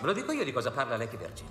Ve lo dico io di cosa parla Lecky Virgin.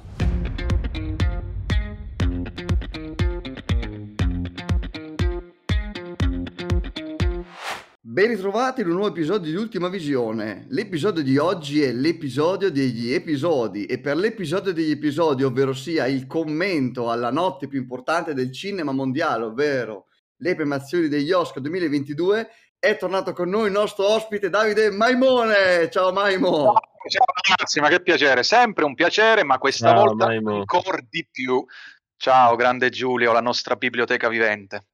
Ben ritrovati in un nuovo episodio di Ultima Visione. L'episodio di oggi è l'episodio degli episodi e per l'episodio degli episodi, ovvero sia il commento alla notte più importante del cinema mondiale, ovvero le premiazioni degli Oscar 2022, è tornato con noi il nostro ospite Davide Maimone. Ciao Maimo. Ciao ragazzi, ma che piacere, sempre un piacere, ma questa Ciao, volta Maimo. ancora di più. Ciao, grande Giulio, la nostra biblioteca vivente.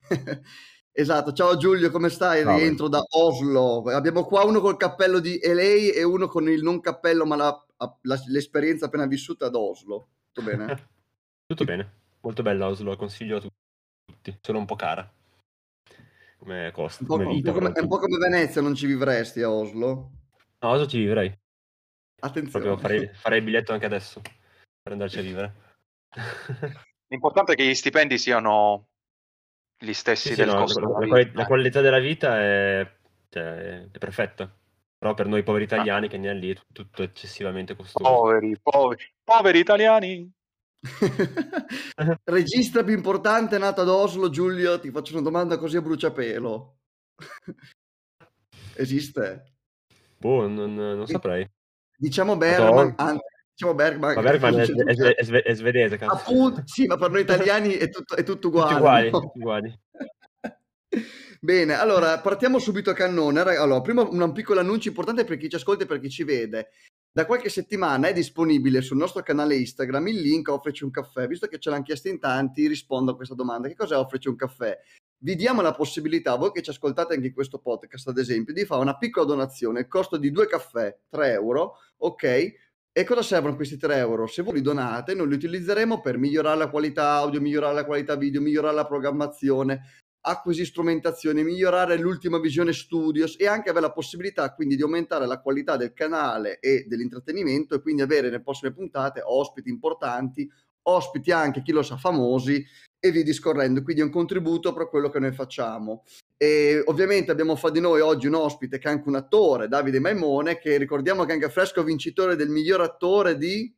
Esatto, ciao Giulio, come stai? Ciao. Rientro da Oslo. Abbiamo qua uno col cappello di LA e uno con il non cappello, ma la- la- l'esperienza appena vissuta ad Oslo. Tutto bene? Tutto bene, molto bella Oslo, consiglio a tutti, solo un po' cara. Come costa, Un po', come un vita. po' come, è un po' come Venezia, non ci vivresti a Oslo? No, a Oslo ci vivrei, Attenzione. farei, farei il biglietto anche adesso per andarci a vivere. L'importante è che gli stipendi siano gli stessi Sì, sì, del no, costo la, la quali- la qualità della vita è, cioè, è perfetta, però per noi poveri italiani che ne è lì è tutto, tutto eccessivamente costoso. Poveri, poveri, poveri italiani. Regista più importante nato ad Oslo, Giulio, ti faccio una domanda così a bruciapelo. Esiste? Boh, non, non saprei. Diciamo Bergman, anzi, diciamo Bergman. Ma Bergman è, è- è- è sve- è svedese, cazzo. Appunto, sì, ma per noi italiani è tutto, tutto uguale. Tutti uguali, no? tutti uguali. Bene, allora partiamo subito a cannone. Allora, prima un piccolo annuncio importante per chi ci ascolta e per chi ci vede. Da qualche settimana è disponibile sul nostro canale Instagram il link Offrici un caffè. Visto che ce l'hanno chiesto in tanti, rispondo a questa domanda. Che cos'è Offrici un caffè? Vi diamo la possibilità, voi che ci ascoltate anche in questo podcast, ad esempio, di fare una piccola donazione. Il costo di due caffè, 3 euro, ok? E cosa servono questi 3 euro? Se voi li donate, noi li utilizzeremo per migliorare la qualità audio, migliorare la qualità video, migliorare la programmazione, acquisire strumentazione, migliorare l'ultima visione studios e anche avere la possibilità quindi di aumentare la qualità del canale e dell'intrattenimento e quindi avere nelle prossime puntate ospiti importanti, ospiti anche, chi lo sa, famosi e via discorrendo. Quindi è un contributo per quello che noi facciamo. E ovviamente abbiamo fra di noi oggi un ospite che è anche un attore, Davide Maimone, che ricordiamo che è anche fresco vincitore del miglior attore di...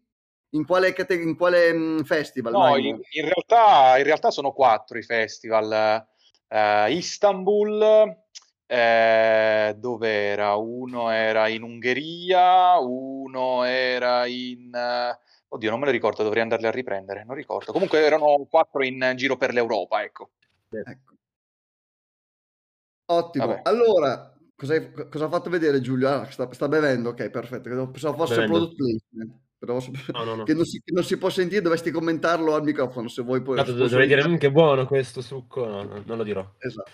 In quale, cate- in quale mm, festival? No, in, in realtà, in realtà sono quattro i festival. Eh, Istanbul, eh, dove era? Uno era in Ungheria, uno era in... eh, Oddio, non me lo ricordo, dovrei andarli a riprendere, non ricordo. Comunque erano quattro in giro per l'Europa, ecco. Ecco. Ottimo. Vabbè. Allora, cosa, hai- cosa ha fatto vedere Giulio? Ah, sta, sta bevendo, ok, perfetto. Pensavo fosse Bevendo. product placement. Però No, no, no. che, non si, che non si può sentire, dovresti commentarlo al microfono se vuoi poi. Tanto dovrei dire, "Mm, che buono questo succo, no, no, non lo dirò. Esatto.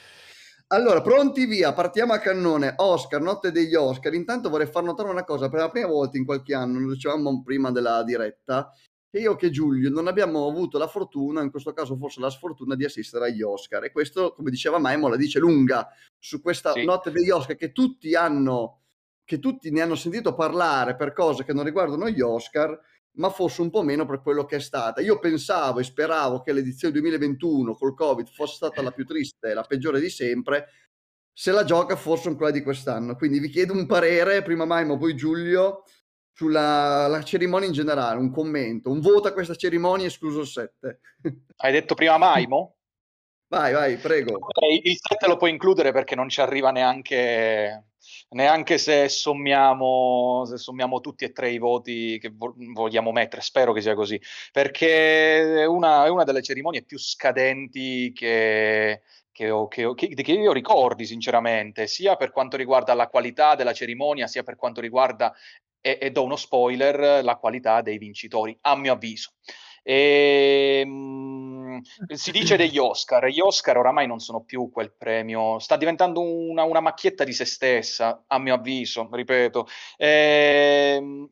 Allora, pronti via, partiamo a cannone. Oscar, notte degli Oscar. Intanto vorrei far notare una cosa, per la prima volta in qualche anno, lo dicevamo prima della diretta, che io che Giulio non abbiamo avuto la fortuna, in questo caso forse la sfortuna, di assistere agli Oscar. E questo, come diceva Maimo, la dice lunga su questa Sì. notte degli Oscar che tutti hanno, che tutti ne hanno sentito parlare per cose che non riguardano gli Oscar, ma forse un po' meno per quello che è stata. Io pensavo e speravo che l'edizione 2021 col Covid fosse stata la più triste, la peggiore di sempre. Se la gioca forse con quella di quest'anno. Quindi vi chiedo un parere, prima Maimo, poi Giulio, sulla la cerimonia in generale, un commento, un voto a questa cerimonia, escluso il 7. Hai detto prima Maimo? vai, vai, prego. Il 7 lo puoi includere perché non ci arriva neanche, neanche se, sommiamo, se sommiamo tutti e tre i voti che vo- vogliamo mettere. Spero che sia così, perché è una, è una delle cerimonie più scadenti che, che, ho- che che- io ricordi, sinceramente, sia per quanto riguarda la qualità della cerimonia, sia per quanto riguarda, e, e do uno spoiler, la qualità dei vincitori, a mio avviso. E, mm, si dice degli Oscar, gli Oscar oramai non sono più quel premio, sta diventando una, una macchietta di se stessa, a mio avviso, ripeto. Ehm,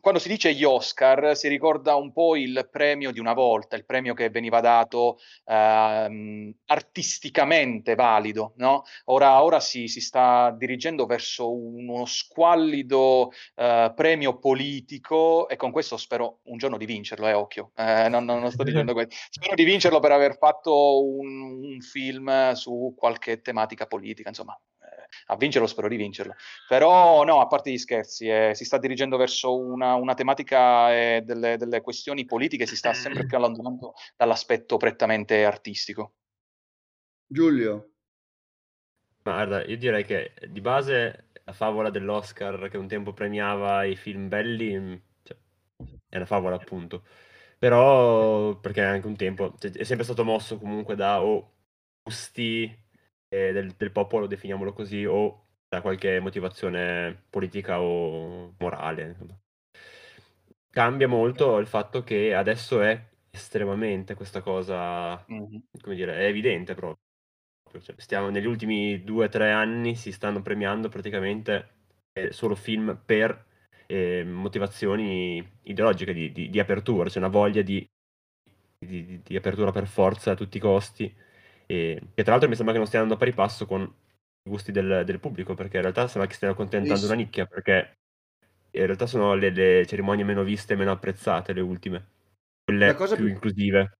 quando si dice gli Oscar si ricorda un po' il premio di una volta, il premio che veniva dato ehm, artisticamente valido, no? Ora, ora si, si sta dirigendo verso uno squallido eh, premio politico e con questo spero un giorno di vincerlo, eh, occhio, Eh, non, non- non sto dicendo questo, spero di vincerlo per aver fatto un, un film su qualche tematica politica, insomma. Eh, a vincerlo spero di vincerlo. Però no, a parte gli scherzi, eh, si sta dirigendo verso una, una tematica e delle, delle, questioni politiche, si sta sempre più allontanando dall'aspetto prettamente artistico. Giulio. Guarda, io direi che di base la favola dell'Oscar che un tempo premiava i film belli, mm, cioè, è una favola appunto. Però, perché anche un tempo, cioè, è sempre stato mosso comunque da o gusti eh, del, del, popolo, definiamolo così, o da qualche motivazione politica o morale. Insomma. Cambia molto il fatto che adesso è estremamente questa cosa, mm-hmm. come dire, è evidente proprio. Cioè, stiamo negli ultimi due o tre anni si stanno premiando praticamente eh, solo film per eh, motivazioni ideologiche di, di, di, apertura, c'è una voglia di, di, apertura per forza a tutti i costi e che tra l'altro mi sembra che non stia andando a pari passo con i gusti del, del pubblico perché in realtà sembra che stiano accontentando una nicchia perché in realtà sono le, le cerimonie meno viste e meno apprezzate le ultime quelle più, più inclusive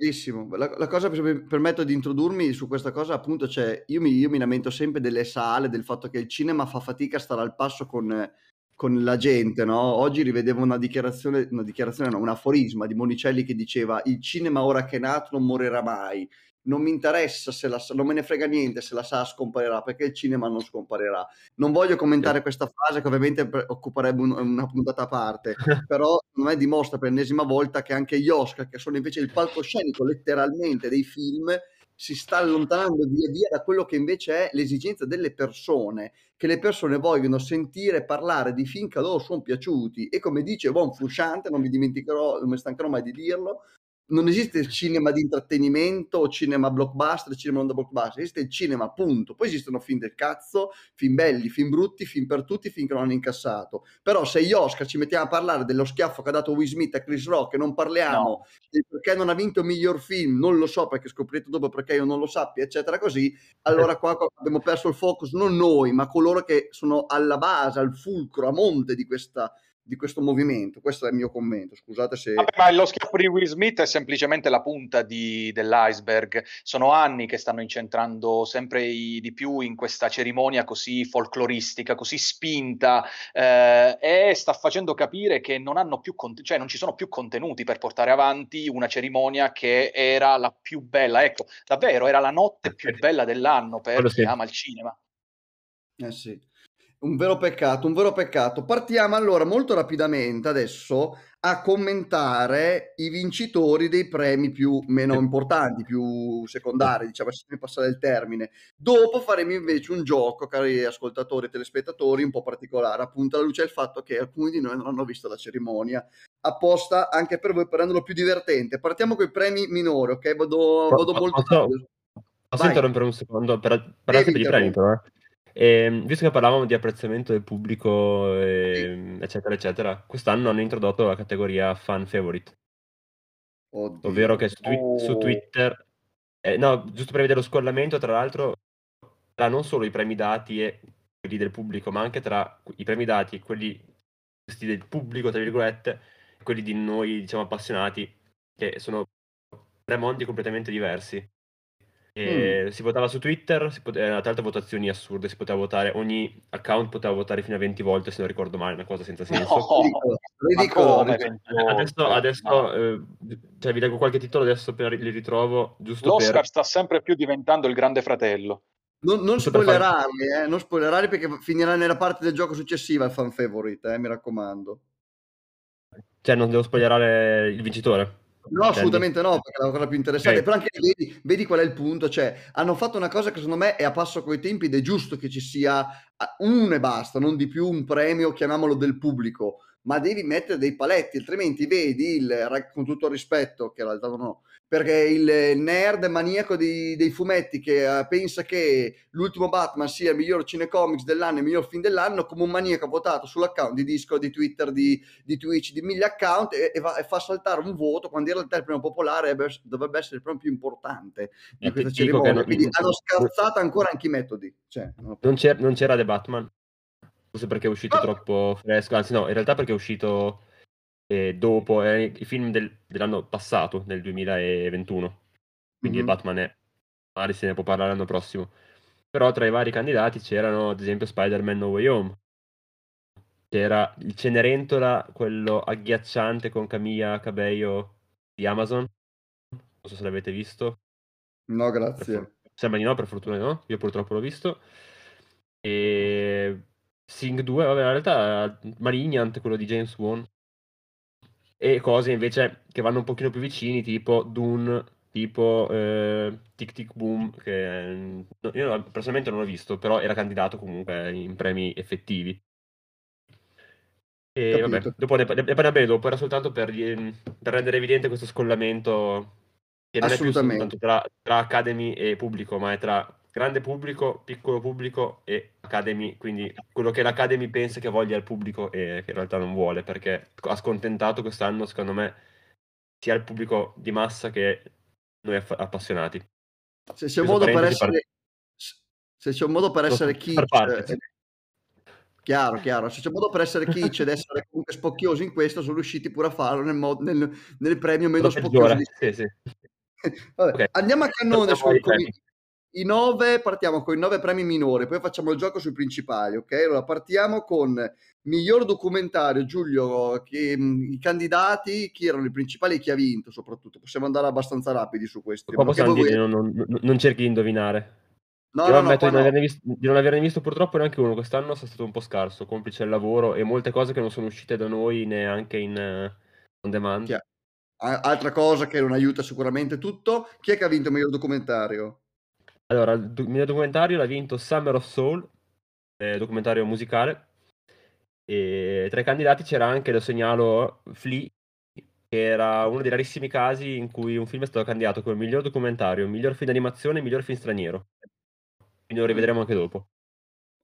Benissimo. La, la, cosa, se mi permetto di introdurmi su questa cosa, appunto, cioè, io mi, io mi lamento sempre delle sale, del fatto che il cinema fa fatica a stare al passo con, con la gente, no? Oggi rivedevo una dichiarazione, una dichiarazione, no, un aforisma di Monicelli che diceva il cinema ora che è nato non morirà mai non mi interessa se la sa, non me ne frega niente se la sa scomparirà perché il cinema non scomparirà. Non voglio commentare questa frase che ovviamente occuperebbe un, una puntata a parte, però secondo me dimostra per l'ennesima volta che anche gli Oscar, che sono invece il palcoscenico letteralmente dei film, si sta allontanando via via da quello che invece è l'esigenza delle persone, che le persone vogliono sentire parlare di film che a loro sono piaciuti e come dice Von Fusciante, non mi dimenticherò, non mi stancherò mai di dirlo, non esiste il cinema di intrattenimento o cinema blockbuster, cinema non da blockbuster, esiste il cinema, appunto. Poi esistono film del cazzo, film belli, film brutti, film per tutti, film che non hanno incassato. Però se gli Oscar ci mettiamo a parlare dello schiaffo che ha dato Will Smith a Chris Rock e non parliamo no. del perché non ha vinto il miglior film, non lo so perché scoprirete dopo perché io non lo sappia, eccetera, così, allora qua abbiamo perso il focus, non noi, ma coloro che sono alla base, al fulcro, a monte di questa di questo movimento. Questo è il mio commento. Scusate se. Vabbè, ma lo schiaffo di Will Smith è semplicemente la punta di, dell'iceberg. Sono anni che stanno incentrando sempre i, di più in questa cerimonia così folcloristica, così spinta, eh, e sta facendo capire che non hanno più cont- cioè non ci sono più contenuti per portare avanti una cerimonia che era la più bella. Ecco, davvero era la notte più bella dell'anno per chi ama il cinema. Eh sì. Un vero peccato, un vero peccato. Partiamo allora molto rapidamente adesso a commentare i vincitori dei premi più meno importanti, più secondari, diciamo, se mi passare il termine. Dopo faremo invece un gioco, cari ascoltatori e telespettatori, un po' particolare, appunto alla luce del fatto che alcuni di noi non hanno visto la cerimonia, apposta anche per voi per renderlo più divertente. Partiamo con i premi minori, ok? Vado, vado molto... Posso, posso interrompere un secondo? Per, per i premi però, eh? E, ehm, visto che parlavamo di apprezzamento del pubblico, e, eccetera, eccetera, quest'anno hanno introdotto la categoria fan favorite. Oddio. Ovvero che su, twi- su Twitter, eh, no, giusto per vedere lo scollamento, tra l'altro, tra non solo i premi dati e quelli del pubblico, ma anche tra i premi dati e quelli del pubblico, tra virgolette, e quelli di noi, diciamo, appassionati, che sono tre mondi completamente diversi. E mm. Si votava su Twitter, si poteva, eh, tra l'altro votazioni assurde, si poteva votare, ogni account poteva votare fino a 20 volte se non ricordo male, una cosa senza senso. No, ridicolo, adesso, adesso no. eh, cioè, vi leggo qualche titolo adesso per, li ritrovo, giusto L'Oscar per... sta sempre più diventando il grande fratello. Non, non spoilerarli, eh, non spoilerarli perché finirà nella parte del gioco successiva il fan favorite, eh, mi raccomando. Cioè non devo spoilerare il vincitore? No, assolutamente no, perché è la cosa più interessante. Okay. Però anche vedi, vedi, qual è il punto. Cioè, hanno fatto una cosa che secondo me è a passo coi tempi ed è giusto che ci sia uno e basta, non di più un premio, chiamiamolo del pubblico, ma devi mettere dei paletti, altrimenti vedi il, con tutto il rispetto, che in realtà non ho, perché il nerd maniaco di, dei fumetti che uh, pensa che l'ultimo Batman sia il miglior cinecomics dell'anno, il miglior film dell'anno, come un maniaco ha votato sull'account di Discord, di Twitter, di, di Twitch, di mille account e, e, va, e, fa saltare un voto quando in realtà il premio popolare dovrebbe essere il premio più importante di eh, questa cerimonia. Non, Quindi hanno scarzato ancora anche i metodi. Cioè, no. non, c'era, non, c'era, The Batman, forse perché è uscito oh. troppo fresco, anzi no, in realtà perché è uscito eh, dopo eh, i film del, dell'anno passato, nel 2021. Quindi mm-hmm. Batman è, magari se ne può parlare l'anno prossimo. Però tra i vari candidati c'erano ad esempio Spider-Man No Way Home, c'era il Cenerentola, quello agghiacciante con Camilla Cabello di Amazon, non so se l'avete visto. No, grazie. Sembra di no, per fortuna no, io purtroppo l'ho visto. E Sing 2, vabbè, in realtà Malignant, quello di James Wan. E cose invece che vanno un pochino più vicini, tipo Dune, tipo eh, Tic Tic Boom, che io personalmente non l'ho visto, però era candidato comunque in premi effettivi. E Capito. vabbè, dopo ne, ne parliamo dopo, era soltanto per, per, rendere evidente questo scollamento che non è più soltanto tra, tra Academy e pubblico, ma è tra grande pubblico, piccolo pubblico e Academy, quindi quello che l'Academy pensa che voglia il pubblico e che in realtà non vuole, perché ha scontentato quest'anno, secondo me, sia il pubblico di massa che noi aff- appassionati. Se c'è, un modo per essere, par- se c'è un modo per essere kitsch, chiaro, chiaro, se c'è un modo per essere kitsch ed essere comunque spocchiosi in questo, sono riusciti pure a farlo nel, mod- nel, nel premio meno spocchioso. Sì, sì. Vabbè, okay. Andiamo a cannone su, con, i nove, partiamo con i nove premi minori, poi facciamo il gioco sui principali, ok? Allora partiamo con miglior documentario, Giulio, che, i candidati, chi erano i principali e chi ha vinto soprattutto, possiamo andare abbastanza rapidi su questi. Qua possiamo dire, voi... non, non, non, cerchi di indovinare. No, Io no, ammetto no, di, non no. visto, di, non averne visto purtroppo neanche uno, quest'anno è stato un po' scarso, complice il lavoro e molte cose che non sono uscite da noi neanche in uh, on demand. Altra cosa che non aiuta sicuramente tutto, chi è che ha vinto miglior documentario? Allora, il do- miglior documentario l'ha vinto Summer of Soul, eh, documentario musicale. E tra i candidati c'era anche, lo segnalo, Flea, che era uno dei rarissimi casi in cui un film è stato candidato come miglior documentario, miglior film d'animazione e miglior film straniero. Quindi lo rivedremo anche dopo.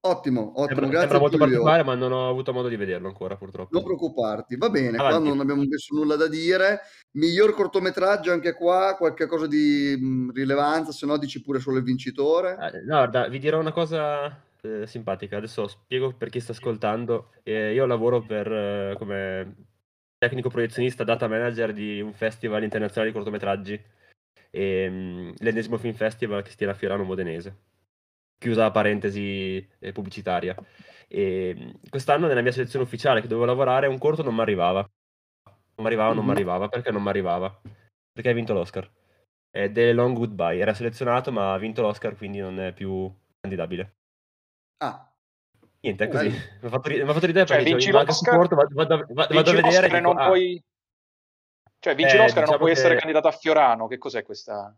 Ottimo, ottimo, sembra, grazie sembra molto particolare, ma non ho avuto modo di vederlo ancora, purtroppo. Non preoccuparti, va bene, Avanti. qua non abbiamo messo nulla da dire. Miglior cortometraggio anche qua, qualche cosa di mh, rilevanza, se no dici pure solo il vincitore. Eh, no, guarda, vi dirò una cosa eh, simpatica, adesso spiego per chi sta ascoltando. Eh, io lavoro per, eh, come tecnico proiezionista, data manager di un festival internazionale di cortometraggi, e, mh, l'ennesimo film festival che si tiene a Fiorano Modenese chiusa la parentesi eh, pubblicitaria. E mm, quest'anno nella mia selezione ufficiale che dovevo lavorare un corto non mi arrivava. Non mi arrivava, non mi arrivava. Perché non mi arrivava? Perché ha vinto l'Oscar. È The Long Goodbye. Era selezionato ma ha vinto l'Oscar quindi non è più candidabile. Ah. Niente, è così. mi ha fatto, ri- fatto ridere cioè, perché vinci l'Oscar, corto, vado, vado, vado, vado a vedere e non ah. puoi... Cioè, vinci eh, l'Oscar diciamo non puoi che... essere candidato a Fiorano. Che cos'è questa...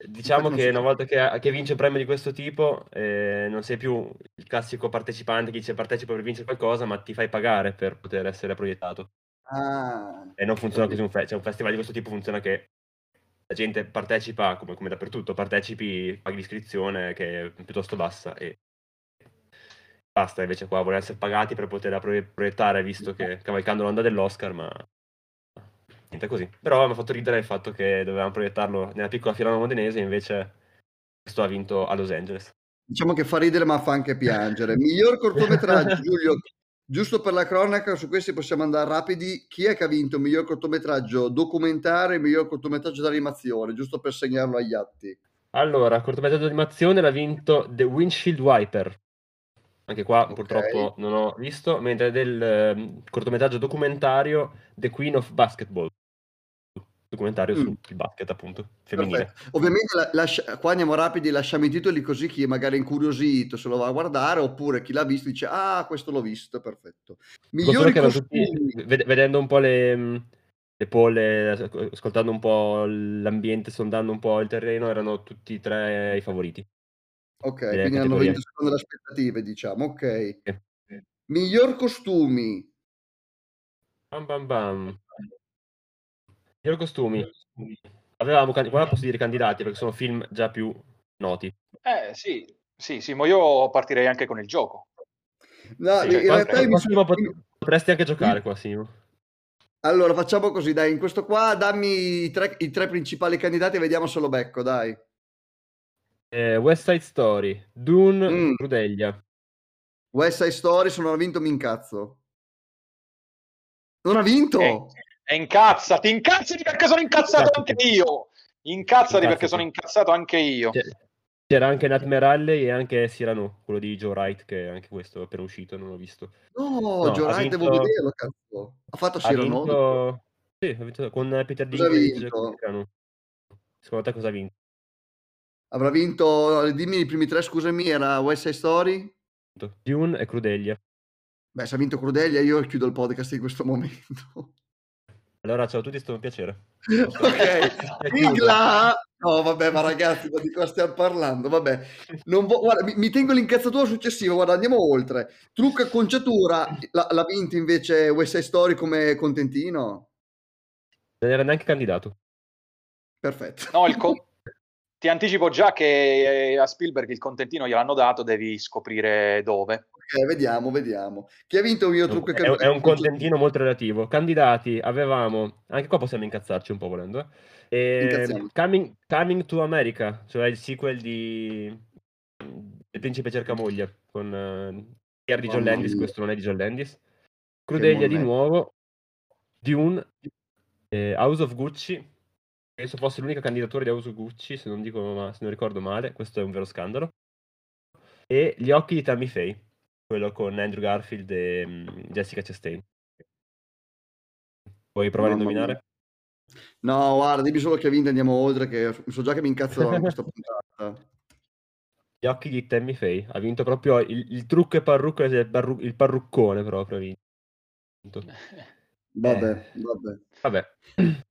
Diciamo che una volta che, che vince un premio di questo tipo, eh, non sei più il classico partecipante che dice partecipa per vincere qualcosa, ma ti fai pagare per poter essere proiettato. Ah, e non funziona così un, fe- cioè, un festival di questo tipo funziona che la gente partecipa come, come dappertutto, partecipi, paghi l'iscrizione che è piuttosto bassa e basta. Invece qua vogliono essere pagati per poter proiettare, visto che cavalcando l'onda dell'Oscar, ma niente così. Però mi ha fatto ridere il fatto che dovevamo proiettarlo nella piccola Firano Modenese, invece questo ha vinto a Los Angeles. Diciamo che fa ridere ma fa anche piangere. Miglior cortometraggio, Giulio, giusto per la cronaca, su questi possiamo andare rapidi. Chi è che ha vinto miglior cortometraggio documentario e miglior cortometraggio d'animazione, giusto per segnarlo agli atti? Allora, cortometraggio d'animazione l'ha vinto The Windshield Wiper. Anche qua okay. purtroppo non ho visto, mentre del eh, cortometraggio documentario The Queen of Basketball documentario mm. sul basket appunto femminile. Perfetto. Ovviamente la, lascia, qua andiamo rapidi, lasciamo i titoli così chi è magari incuriosito se lo va a guardare oppure chi l'ha visto dice ah questo l'ho visto, perfetto. Migliori costumi... tutti, vedendo un po' le, le polle, ascoltando un po' l'ambiente, sondando un po' il terreno, erano tutti e tre i favoriti. Ok, quindi categorie. hanno vinto secondo le aspettative diciamo, ok. Sì. Miglior costumi. Bam bam bam. Miglior costumi. Avevamo, qua posso dire candidati perché sono film già più noti. Eh sì, sì, sì, ma io partirei anche con il gioco. No, sì, in realtà mi sono... potresti anche giocare qua, Simo. Allora facciamo così, dai, in questo qua dammi i tre, i tre principali candidati e vediamo se lo becco, dai. Eh, West Side Story, Dune, mm. Crudeglia. West Side Story, se non ha vinto mi incazzo. Non ha vinto! Eh. E incazzati, incazzati perché sono incazzato anche io. Incazzati perché sono incazzato anche io. C'era anche Nightmare Alley e anche Cyrano, quello di Joe Wright, che anche questo è appena uscito, non l'ho visto. No, No, Joe Wright devo vinto- vederlo, cazzo. Ha fatto Cyrano? vinto... Sì, ha vinto con Peter Dinklage. Secondo te cosa ha vinto? Avrà vinto, dimmi i primi tre, scusami, era West Side Story? Dune e Crudelia. Beh, se ha vinto Crudelia io chiudo il podcast in questo momento. Allora, ciao a tutti, è stato un piacere. ok, sigla! No, vabbè, ma ragazzi, ma di cosa stiamo parlando? Vabbè, non vo- guarda, mi, mi tengo l'incazzatura successiva, guarda, andiamo oltre. Trucco e conciatura, la- l'ha vinto invece West Side Story come contentino? Non era neanche candidato. Perfetto. No, il co- ti anticipo già che eh, a Spielberg il contentino gliel'hanno dato, devi scoprire dove. Ok, vediamo, vediamo. Chi ha vinto il mio trucco e È, è un contentino molto relativo. Candidati avevamo, anche qua possiamo incazzarci un po' volendo. eh. E. Coming, Coming to America, cioè il sequel di Il principe cerca moglie con eh, era di John Landis, mia. questo non è di John Landis. Crudelia di nuovo, Dune, eh, House of Gucci. Penso fosse l'unica candidatura di House of Gucci, se non, dico, ma- se non ricordo male, questo è un vero scandalo. E Gli occhi di Tammy Faye, quello con Andrew Garfield e mm, Jessica Chastain. Vuoi provare a Mamma indovinare? No, guarda, dimmi solo che ha vinto andiamo oltre, che so già che mi incazzerò in questa puntata. Gli occhi di Tammy Faye. Ha vinto proprio il, il trucco e parrucco, il, parru- il parruccone proprio. Ha vinto. Vabbè, Eh. vabbè. Vabbè.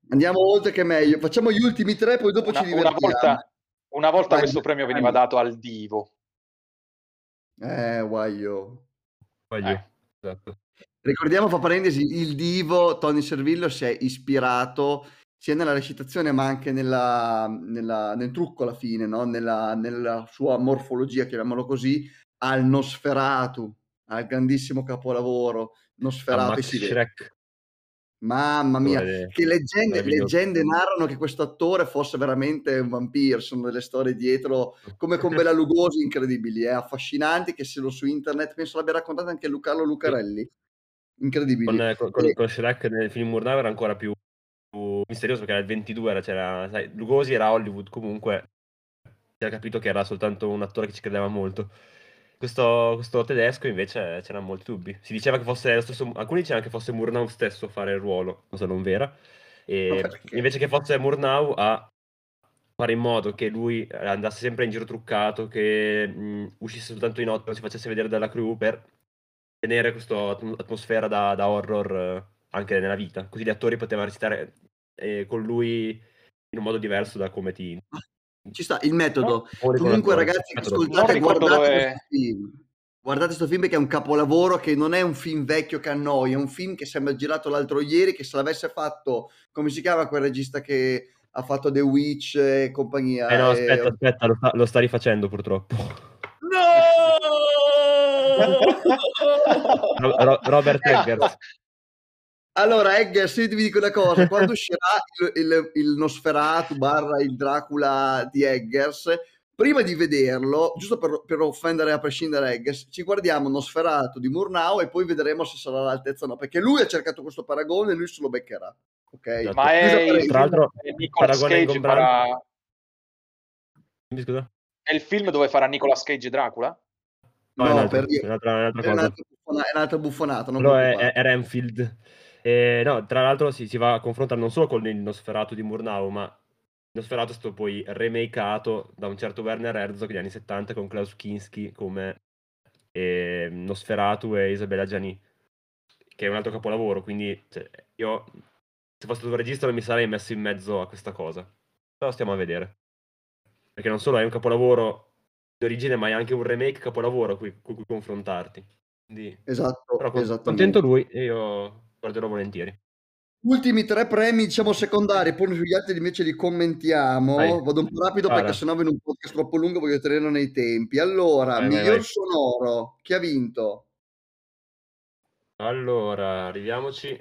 Andiamo oltre che è meglio. Facciamo gli ultimi tre, poi dopo Una, ci una divertiamo. volta, una volta Vai, questo premio veniva dato al divo. Eh, guaio. Voglio. Eh. Esatto. Ricordiamo, fa parentesi, il divo Tony Servillo si è ispirato sia nella recitazione ma anche nella- nella- nel trucco alla fine, no? nella, nella sua morfologia, chiamiamolo così, al Nosferatu, al grandissimo capolavoro Nosferatu. Max si vede. Shrek. Mamma mia, che leggende, leggende narrano che questo attore fosse veramente un vampiro, sono delle storie dietro, come con Bela Lugosi, incredibili, eh, affascinanti, che se lo su internet, penso l'abbia raccontato anche Lucarlo Lucarelli, incredibili. Con, con, con- E- con Shrek nel film Murnau era ancora più, più misterioso perché era il 22, era, c'era, sai, Lugosi era Hollywood comunque, si era capito che era soltanto un attore che ci credeva molto. Questo, questo tedesco invece c'erano molti dubbi. Si diceva che fosse lo stesso, alcuni dicevano che fosse Murnau stesso a fare il ruolo, cosa non vera. E invece che fosse Murnau a fare in modo che lui andasse sempre in giro truccato, che mh, uscisse soltanto di notte, non si facesse vedere dalla crew per tenere questa atmosfera da, da horror eh, anche nella vita. Così gli attori potevano recitare eh, con lui in un modo diverso da come ti... Ci sta il metodo. Con Comunque, ragazzi, ascoltate, guardate dove- questo film. Guardate questo film che è un capolavoro, che non è un film vecchio che annoia, è un film che sembra girato l'altro ieri, che se l'avesse fatto, come si chiama quel regista che ha fatto The Witch e compagnia? Eh no, Eh, aspetta, aspetta, lo sta, lo sta rifacendo purtroppo. Ro- Ro- Robert Eggers. Allora, Eggers, io ti dico una cosa, quando uscirà il, il, il Nosferatu barra il Dracula di Eggers, prima di vederlo, giusto per, per offendere a prescindere Eggers, ci guardiamo Nosferatu di Murnau e poi vedremo se sarà all'altezza o no, perché lui ha cercato questo paragone e lui se lo beccherà. Ok? Esatto. Ma è il. Tra l'altro, è Nicolas paragone Cage farà... Scusa? È il film dove farà Nicolas Cage Dracula? No, è No, un altro, per dire- è un'altra, è un'altra È un'altra, buffona- è un'altra buffonata, non è, è, è Renfield. E, no, tra l'altro si, si va a confrontare non solo con il Nosferatu di Murnau, ma il Nosferatu è stato poi remakeato da un certo Werner Herzog negli anni 70 con Klaus Kinski come eh, Nosferatu e Isabella Gianni, che è un altro capolavoro. Quindi cioè, io, se fossi stato un regista, non mi sarei messo in mezzo a questa cosa. Però stiamo a vedere. Perché non solo è un capolavoro di origine, ma è anche un remake capolavoro con cui, cui confrontarti. Quindi, Esatto, però con- contento lui e io guarderò volentieri. Ultimi tre premi, diciamo secondari, poi sugli altri invece li commentiamo. Vai. Vado un po' rapido Guarda. perché sennò viene un podcast troppo lungo, voglio tenerlo nei tempi. Allora, Vai, miglior vai. sonoro, chi ha vinto? Allora, arriviamoci.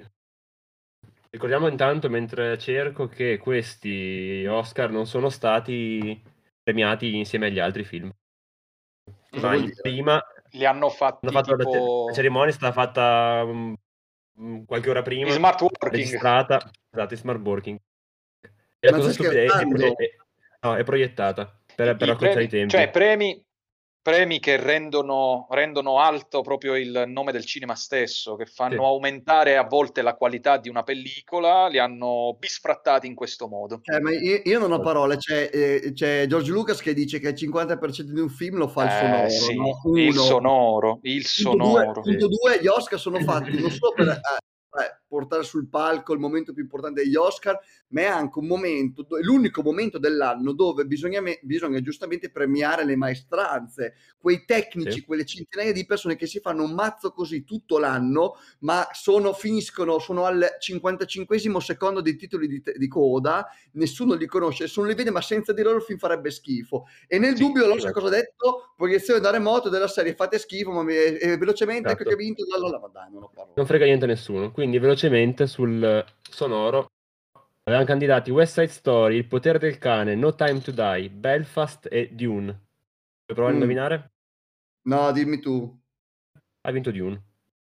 Ricordiamo intanto, mentre cerco, che questi Oscar non sono stati premiati insieme agli altri film. Ma prima Li hanno fatti hanno fatto la, tipo... la cerimonia, è stata fatta mm, qualche ora prima, in smart working. registrata, esatto, in smart working. E la Ma cosa stupida è, è, no, è proiettata. per, per premi, i tempi. cioè premi, premi che rendono, rendono alto proprio il nome del cinema stesso, che fanno Sì. aumentare a volte la qualità di una pellicola, li hanno bisfrattati in questo modo. Ma io, io non ho parole, c'è, eh, c'è George Lucas che dice che il 50% di un film lo fa il Eh, sonoro, sì, no? il sonoro, il Punto due, sonoro. punto due, gli Oscar sono fatti non solo per eh, eh, portare sul palco il momento più importante degli Oscar, ma è anche un momento, è l'unico momento dell'anno dove bisogna, bisogna giustamente premiare le maestranze, quei tecnici, Sì. quelle centinaia di persone che si fanno un mazzo così tutto l'anno, ma sono, finiscono, sono al 55 secondo dei titoli di, di coda, nessuno li conosce, nessuno li vede, ma senza di loro il film farebbe schifo. E nel Sì, dubbio l'Oscar esatto. cosa ha detto? Proiezione da remoto della serie fate schifo, ma mi- e velocemente ecco Esatto. che ha vinto, la, la, la, dai, non. Non frega niente a nessuno. Quindi, velocemente sul sonoro, avevamo candidati West Side Story, Il potere del cane, No Time to Die, Belfast e Dune. Vuoi provare a Mm. indovinare? No, dimmi tu. Ha vinto Dune.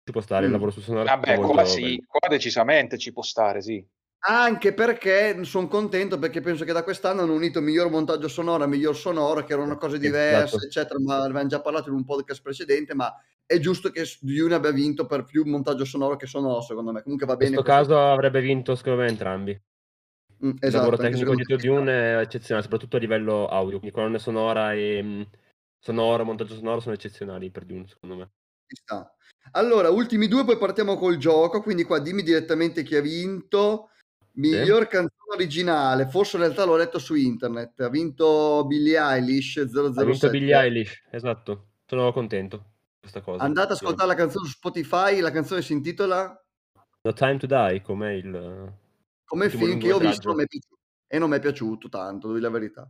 Ci può stare, il Mm. lavoro sul sonoro. Vabbè, qua, bello. sì, qua decisamente ci può stare, sì. Anche perché sono contento perché penso che da quest'anno hanno unito miglior montaggio sonoro miglior sonoro, che erano cose Sì, diverse, esatto. eccetera, ma ne avevamo già parlato in un podcast precedente, ma è giusto che Dune abbia vinto per più montaggio sonoro che sonoro, secondo me. Comunque va In bene. questo così. caso avrebbe vinto, secondo me, entrambi. Mm, Il esatto, lavoro anche tecnico di. Dune è eccezionale, soprattutto a livello audio. Quindi colonna sonora e mh, sonoro, montaggio sonoro sono eccezionali per Dune, secondo me. Allora, ultimi due, poi partiamo col gioco. Quindi qua dimmi direttamente chi ha vinto. Miglior canzone originale, forse in realtà l'ho letto su internet. Ha vinto Billie Eilish Ha vinto 007. Billie Eilish, esatto. Sono contento questa cosa. Andate ad ascoltare la canzone su Spotify. La canzone si intitola No Time to Die, come il... come il film che io ho visto e non mi è piaciuto tanto, devo dire la verità.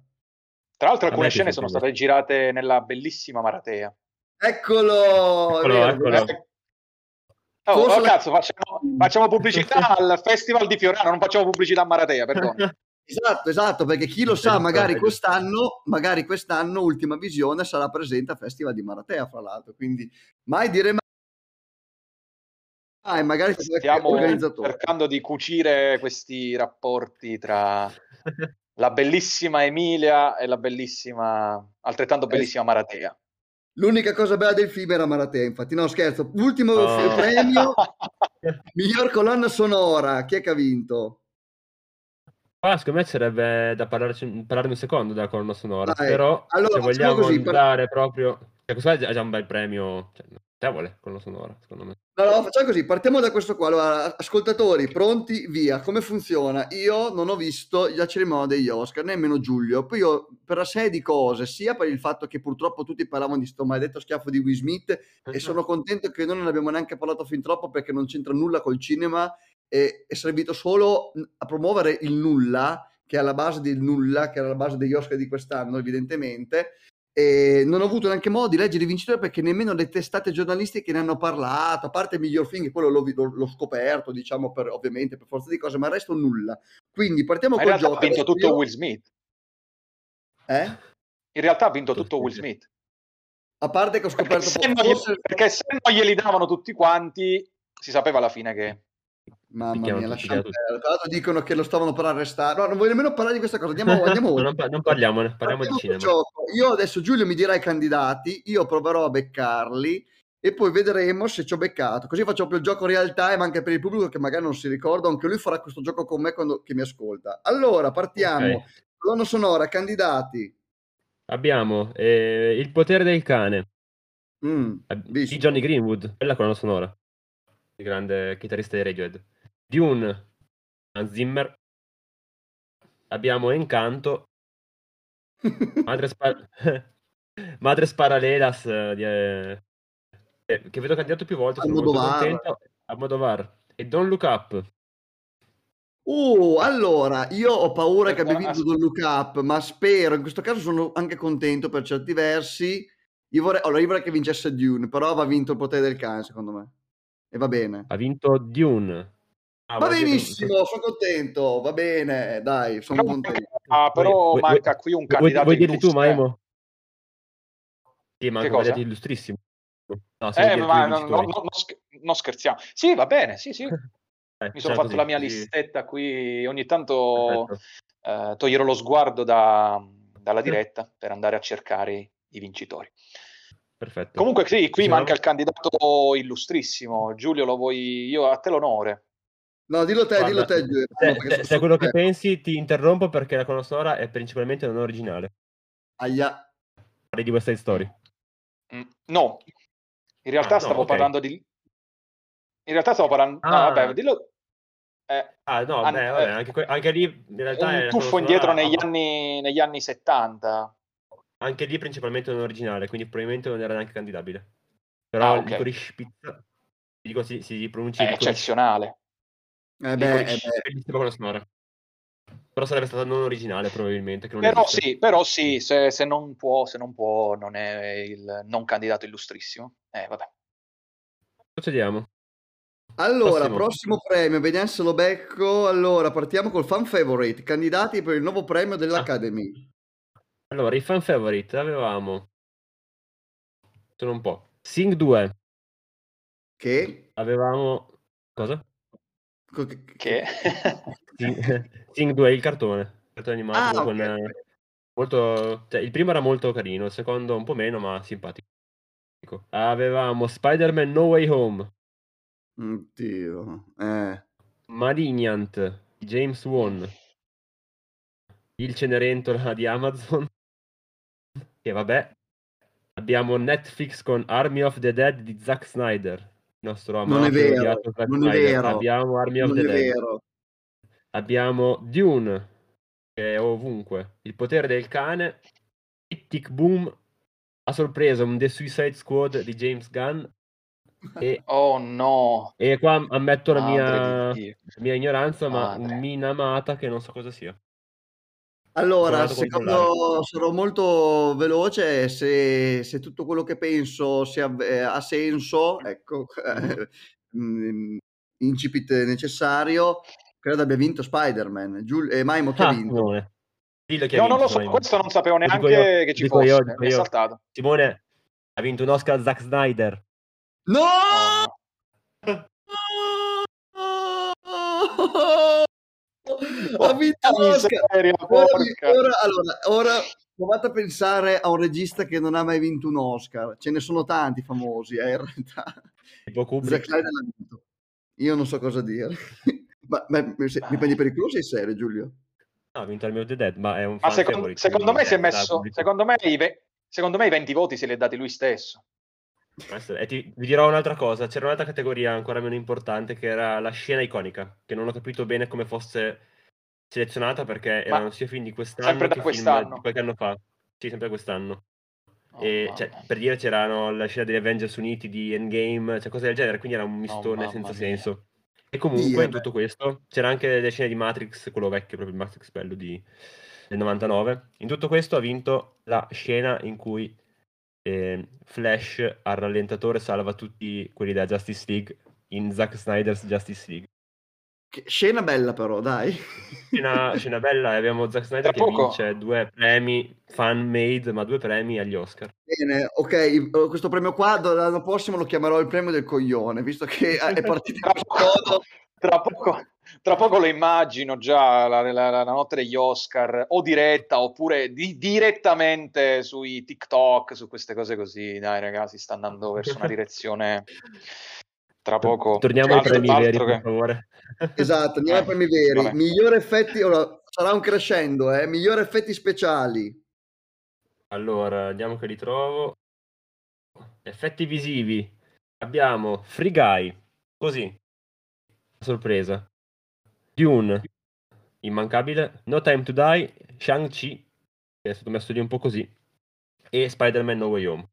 Tra l'altro alcune scene piaciuto sono state girate nella bellissima Maratea. Eccolo! Eccolo, eccolo. Oh, Forse oh, cazzo, facciamo, facciamo pubblicità al Festival di Fiorano, non facciamo pubblicità a Maratea, perdono. Esatto, esatto, perché chi lo sa, magari quest'anno, magari quest'anno, Ultima Visione sarà presente al Festival di Maratea, fra l'altro, quindi mai dire mai, magari sarà Stiamo cercando di cucire questi rapporti tra la bellissima Emilia e la bellissima, altrettanto bellissima Maratea. L'unica cosa bella del film era Maratea, infatti, no scherzo. Ultimo Oh. premio, miglior colonna sonora, chi è che ha vinto? Qua secondo me sarebbe da parlarci- parlarne un secondo della colonna sonora, Dai, però allora, se vogliamo così, andare proprio... Cioè, questo è già un bel premio, cioè, notevole colonna sonora, secondo me. No, no, facciamo così, partiamo da questo qua. Allora, ascoltatori, pronti, via. Come funziona? Io non ho visto la cerimonia degli Oscar, nemmeno Giulio. Poi io, per una serie di cose, sia per il fatto che purtroppo tutti parlavano di sto maledetto schiaffo di Will Smith, e sono contento che noi non abbiamo neanche parlato fin troppo perché non c'entra nulla col cinema e è servito solo a promuovere il nulla, che è alla base del nulla, che era la base degli Oscar di quest'anno, evidentemente. E non ho avuto neanche modo di leggere i vincitori perché nemmeno le testate giornalistiche ne hanno parlato, a parte il miglior film, che quello l'ho, l'ho- scoperto, diciamo, per, ovviamente per forza di cose, ma il resto nulla. Quindi partiamo Ma col realtà gioco. ha vinto tutto io- Will Smith. Eh? In realtà ha vinto Tutto Will Smith. A parte che ho Perché scoperto se, non forse... perché se non glieli davano tutti quanti, si sapeva alla fine che... Mamma mia, perdere. Tra l'altro dicono che lo stavano per arrestare. No, non voglio nemmeno parlare di questa cosa. Andiamo, andiamo non, pa- non parliamone, parliamo di cinema. gioco. Io adesso Giulio mi dirà i candidati, io proverò a beccarli e poi vedremo se ci ho beccato. Così faccio proprio il gioco real time anche per il pubblico che magari non si ricorda, anche lui farà questo gioco con me quando che mi ascolta. Allora, partiamo. Ok. Colonna sonora, candidati. Abbiamo eh, Il potere del cane Mm, di Johnny Greenwood, bella colonna sonora, il grande chitarrista di Radiohead. Dune, Hans Zimmer. Abbiamo Encanto, Madres, Pa- Madres Paralelas, eh, di, eh, che vedo candidato più volte, sono molto Almodovar. contento. Almodovar. E Don't Look Up. Uh, allora, io ho paura che abbia vinto Don't Look Up, ma spero, in questo caso sono anche contento per certi versi. Io vorrei, allora, io vorrei che vincesse Dune, però va vinto il potere del cane, secondo me. E va bene. Ha vinto Dune. Ah, Va vuol dire benissimo, sono contento, va bene, dai, sono Però, contento. ah, però Vuoi- vuoi- manca qui un Vuoi, candidato vuoi dirli tu, illustre. Maimo? Sì, ma Che anche un cosa? candidato illustrissimo. No, se vuoi Eh, tu ma no, no, no, no, scherziamo. Sì, va bene, sì, sì. Eh, Mi sono facciamo fatto la mia così. listetta qui, ogni tanto eh, toglierò lo sguardo da, dalla diretta per andare a cercare i vincitori. Perfetto. Comunque sì, qui manca il candidato illustrissimo. Giulio, lo vuoi... Io a te l'onore. No, dillo te, dillo Guarda, te, Giulio. Se, No, se- se è quello che pensi, ti interrompo perché la colonna sonora è principalmente non originale. Aia. Parli di West Side Story. Mm, No, in realtà Ah, no, stavo ok. parlando di... In realtà stavo parlando... No, Ah. vabbè, dillo... Eh, Ah, no, An- beh, vabbè, eh, anche, que- anche lì in realtà è un la tuffo indietro negli anni, negli anni 70. Anche lì principalmente non originale, quindi probabilmente non era neanche candidabile. Però Ah, il ok. Licorice Pizza, dico si, si pronuncia È eccezionale. Eh beh, eh beh. bellissima colonna sonora. Però sarebbe stata non originale probabilmente. Che non Però sì, però sì, se, se non può, se non può, non è il non candidato illustrissimo. Eh, vabbè. Procediamo. Allora, Prossimo. prossimo premio, vediamo se lo becco. Allora, partiamo col fan favorite, candidati per il nuovo premio dell'Academy. Allora, i fan favorite avevamo... Sono un po'. Sing 2, Che? avevamo... Cosa? Co- che-? Sing, Sing 2, il cartone. Il cartone animato Ah, con... ok, eh, ok. Molto... Cioè, il primo era molto carino, il secondo un po' meno, ma simpatico. Avevamo Spider-Man No Way Home, Oddio. Eh. Malignant, di James Wan, Il Cenerentola di Amazon, che vabbè, abbiamo Netflix con Army of the Dead di Zack Snyder, nostro Non è amato e vero, non è vero, Abbiamo Army of Non the è Dead, vero. abbiamo Dune, che è ovunque, Il potere del cane, Tic Tic Boom, a sorpresa un The Suicide Squad di James Gunn, e, Oh no, e qua ammetto la mia... la mia ignoranza, ma Madre. un Minamata che non so cosa sia. Allora, secondo, sarò molto veloce, se, se tutto quello che penso sia- eh, ha senso, ecco, mm, incipit necessario, credo abbia vinto Spider-Man. Giul- eh, Maimo chi ha Ah, vinto? Simone. Dillo chi ha No, non lo vinto, so, Simone. questo non sapevo neanche io, che ci fosse. io, Mi è saltato. Simone ha vinto un Oscar a Zack Snyder. No! Oh, Ha vinto Porca l'Oscar! Ora, allora, ora provate a pensare a un regista che non ha mai vinto un Oscar. Ce ne sono tanti famosi, eh, in realtà. Tipo Kubrick. Vinto. Io non so cosa dire. ma, ma- mi se- mi prendi per il culo sei serio, Giulio? No, ha vinto Army of the Dead, ma è un Ma fan secondo, favorite, secondo me si è messo. Secondo me, i ve- secondo me i 20 voti se li ha dati lui stesso. E ti, vi dirò un'altra cosa, c'era un'altra categoria ancora meno importante che era la scena iconica, che non ho capito bene come fosse selezionata perché Ma erano sia film di quest'anno sempre da che film quest'anno? di qualche anno fa. Sì, sempre quest'anno. Oh, E, cioè, per dire c'erano la scena degli Avengers Uniti di Endgame, cioè cose del genere, quindi era un mistone mamma senza mia. senso. E comunque Dio, in tutto questo c'era anche le scene di Matrix, quello vecchio, proprio il Matrix bello di, del 99. In tutto questo ha vinto la scena in cui eh, Flash al rallentatore salva tutti quelli della Justice League in Zack Snyder's Justice League. Che scena bella però, dai. Scena, scena bella, e abbiamo Zack Snyder che vince due premi fan made, ma due premi agli Oscar. Bene, ok, eh, questo premio qua l'anno prossimo lo chiamerò il premio del coglione, visto che è partito in Tra poco, modo. tra poco- tra poco lo immagino già la, la- la notte degli Oscar o diretta oppure di- direttamente sui TikTok, su queste cose così. Dai, ragazzi, sta andando verso una direzione. Tra poco. Torniamo ai altro- premi veri, altro per che- favore. Esatto, andiamo ai Eh, premi veri. vabbè. Miglior effetti, ora sarà un crescendo, eh? Miglior effetti speciali. Allora, andiamo che li trovo. Effetti visivi. Abbiamo Free Guy, così, sorpresa. Dune, immancabile. No Time to Die, Shang-Chi, che è stato messo lì un po' così. E Spider-Man No Way Home.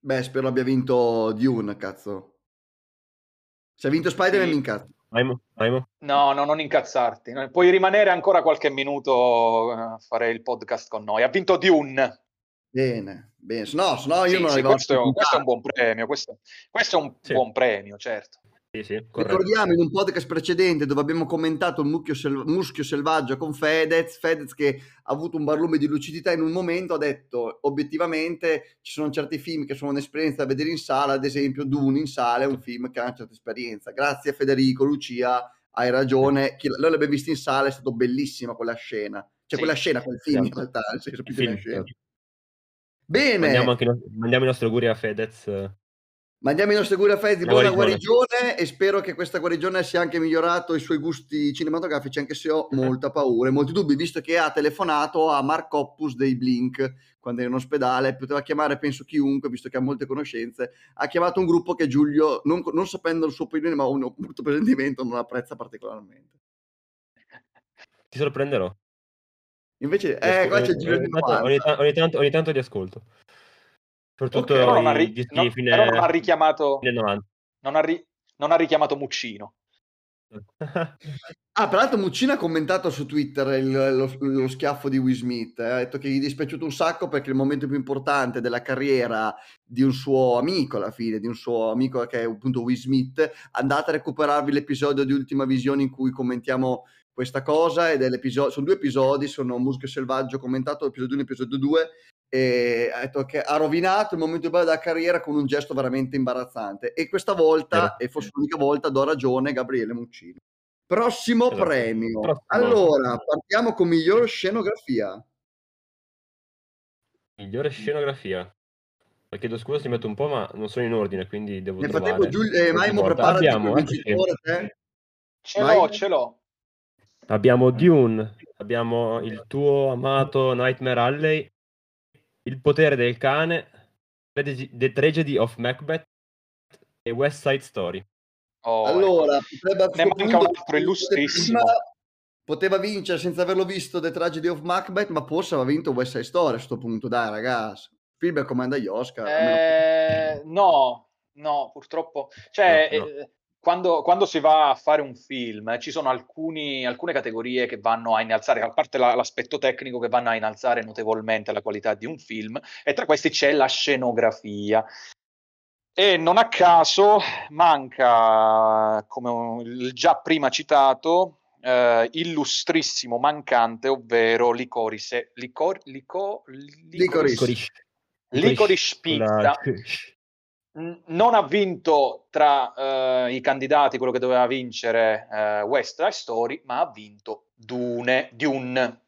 Beh, spero abbia vinto Dune, cazzo. Se ha vinto Spider-Man Sì. mi incazzo. Maimo? Maimo? No, no, non incazzarti. Puoi rimanere ancora qualche minuto a fare il podcast con noi. Ha vinto Dune. Bene, bene. No, no io Sì, non sì, questo, è a un, questo è un buon premio. Questo, questo è un Sì. buon premio, certo. Sì, sì. Ricordiamo in un podcast precedente dove abbiamo commentato il mucchio sel- muschio selvaggio con Fedez, Fedez che ha avuto un barlume di lucidità in un momento ha detto obiettivamente ci sono certi film che sono un'esperienza da vedere in sala, ad esempio Dune in sala è un film che ha una certa esperienza. Grazie Federico, Lucia, hai ragione. Chi- Noi l'abbiamo visto in sala, è stata bellissima quella scena. C'è Sì. quella scena, quel film in Esatto. realtà, nel senso più film, certo. Bene, Mandiamo, anche mandiamo i nostri auguri a Fedez. Eh, mandiamo i nostri auguri a Una buona guarigione. guarigione e spero che questa guarigione sia anche migliorato i suoi gusti cinematografici, anche se ho molta paura e molti dubbi, visto che ha telefonato a Mark Oppus dei Blink quando era in ospedale, poteva chiamare penso chiunque, visto che ha molte conoscenze, ha chiamato un gruppo che Giulio, non, non sapendo il suo opinione, ma un brutto presentimento, non apprezza particolarmente. Ti sorprenderò. Invece, eh, qua c'è ogni, Giulio ogni, 90. ta- ogni tanto, ogni tanto li ascolto. Soprattutto Ok. Però non ha, ri- dischi no- fine, però non ha richiamato, fine 90. non ha ri- non ha richiamato Muccino. Ah, peraltro Muccino ha commentato su Twitter il- lo, lo schiaffo di Will Smith, eh, ha detto che gli è dispiaciuto un sacco perché il momento più importante della carriera di un suo amico, alla fine, di un suo amico che è appunto Will Smith, andate a recuperarvi l'episodio di Ultima Visione in cui commentiamo questa cosa ed è l'episodio, sono due episodi, sono Muschio Selvaggio commentato, episodio 1 e episodio 2 e ha detto che ha rovinato il momento più bello della carriera con un gesto veramente imbarazzante e questa volta, Vero. e forse l'unica volta, do ragione Gabriele Muccino. Prossimo Esatto. premio. Prossimo. Allora, partiamo con miglior scenografia. Migliore scenografia. La chiedo scusa se mi metto un po', ma non sono in ordine, quindi devo Nel frattempo, trovare. Giul- eh, Maimo, volta. preparati abbiamo, vincitore, te. Ce Vai. l'ho, ce l'ho. abbiamo Dune, abbiamo il tuo amato Nightmare Alley, Il potere del cane, The Tragedy of Macbeth e West Side Story. Oh, Allora, potrebbe Ne manca un altro illustrissimo. Poteva vincere senza averlo visto The Tragedy of Macbeth, ma forse aveva vinto West Side Story a questo punto, dai ragazzi. Spielberg comanda gli Oscar. almeno- Eh, no, no, purtroppo. Cioè, No, no. eh, quando, quando si va a fare un film, eh, ci sono alcuni- alcune categorie che vanno a innalzare, a parte la- l'aspetto tecnico, che vanno a innalzare notevolmente la qualità di un film, e tra questi c'è la scenografia. E non a caso manca, come il già prima citato, eh, illustrissimo mancante, ovvero Licorice, licor, lico, Licorice. Licorice. Licorice Pizza. N- non ha vinto tra eh, i candidati quello che doveva vincere eh, West Side Story, ma ha vinto Dune. Dune.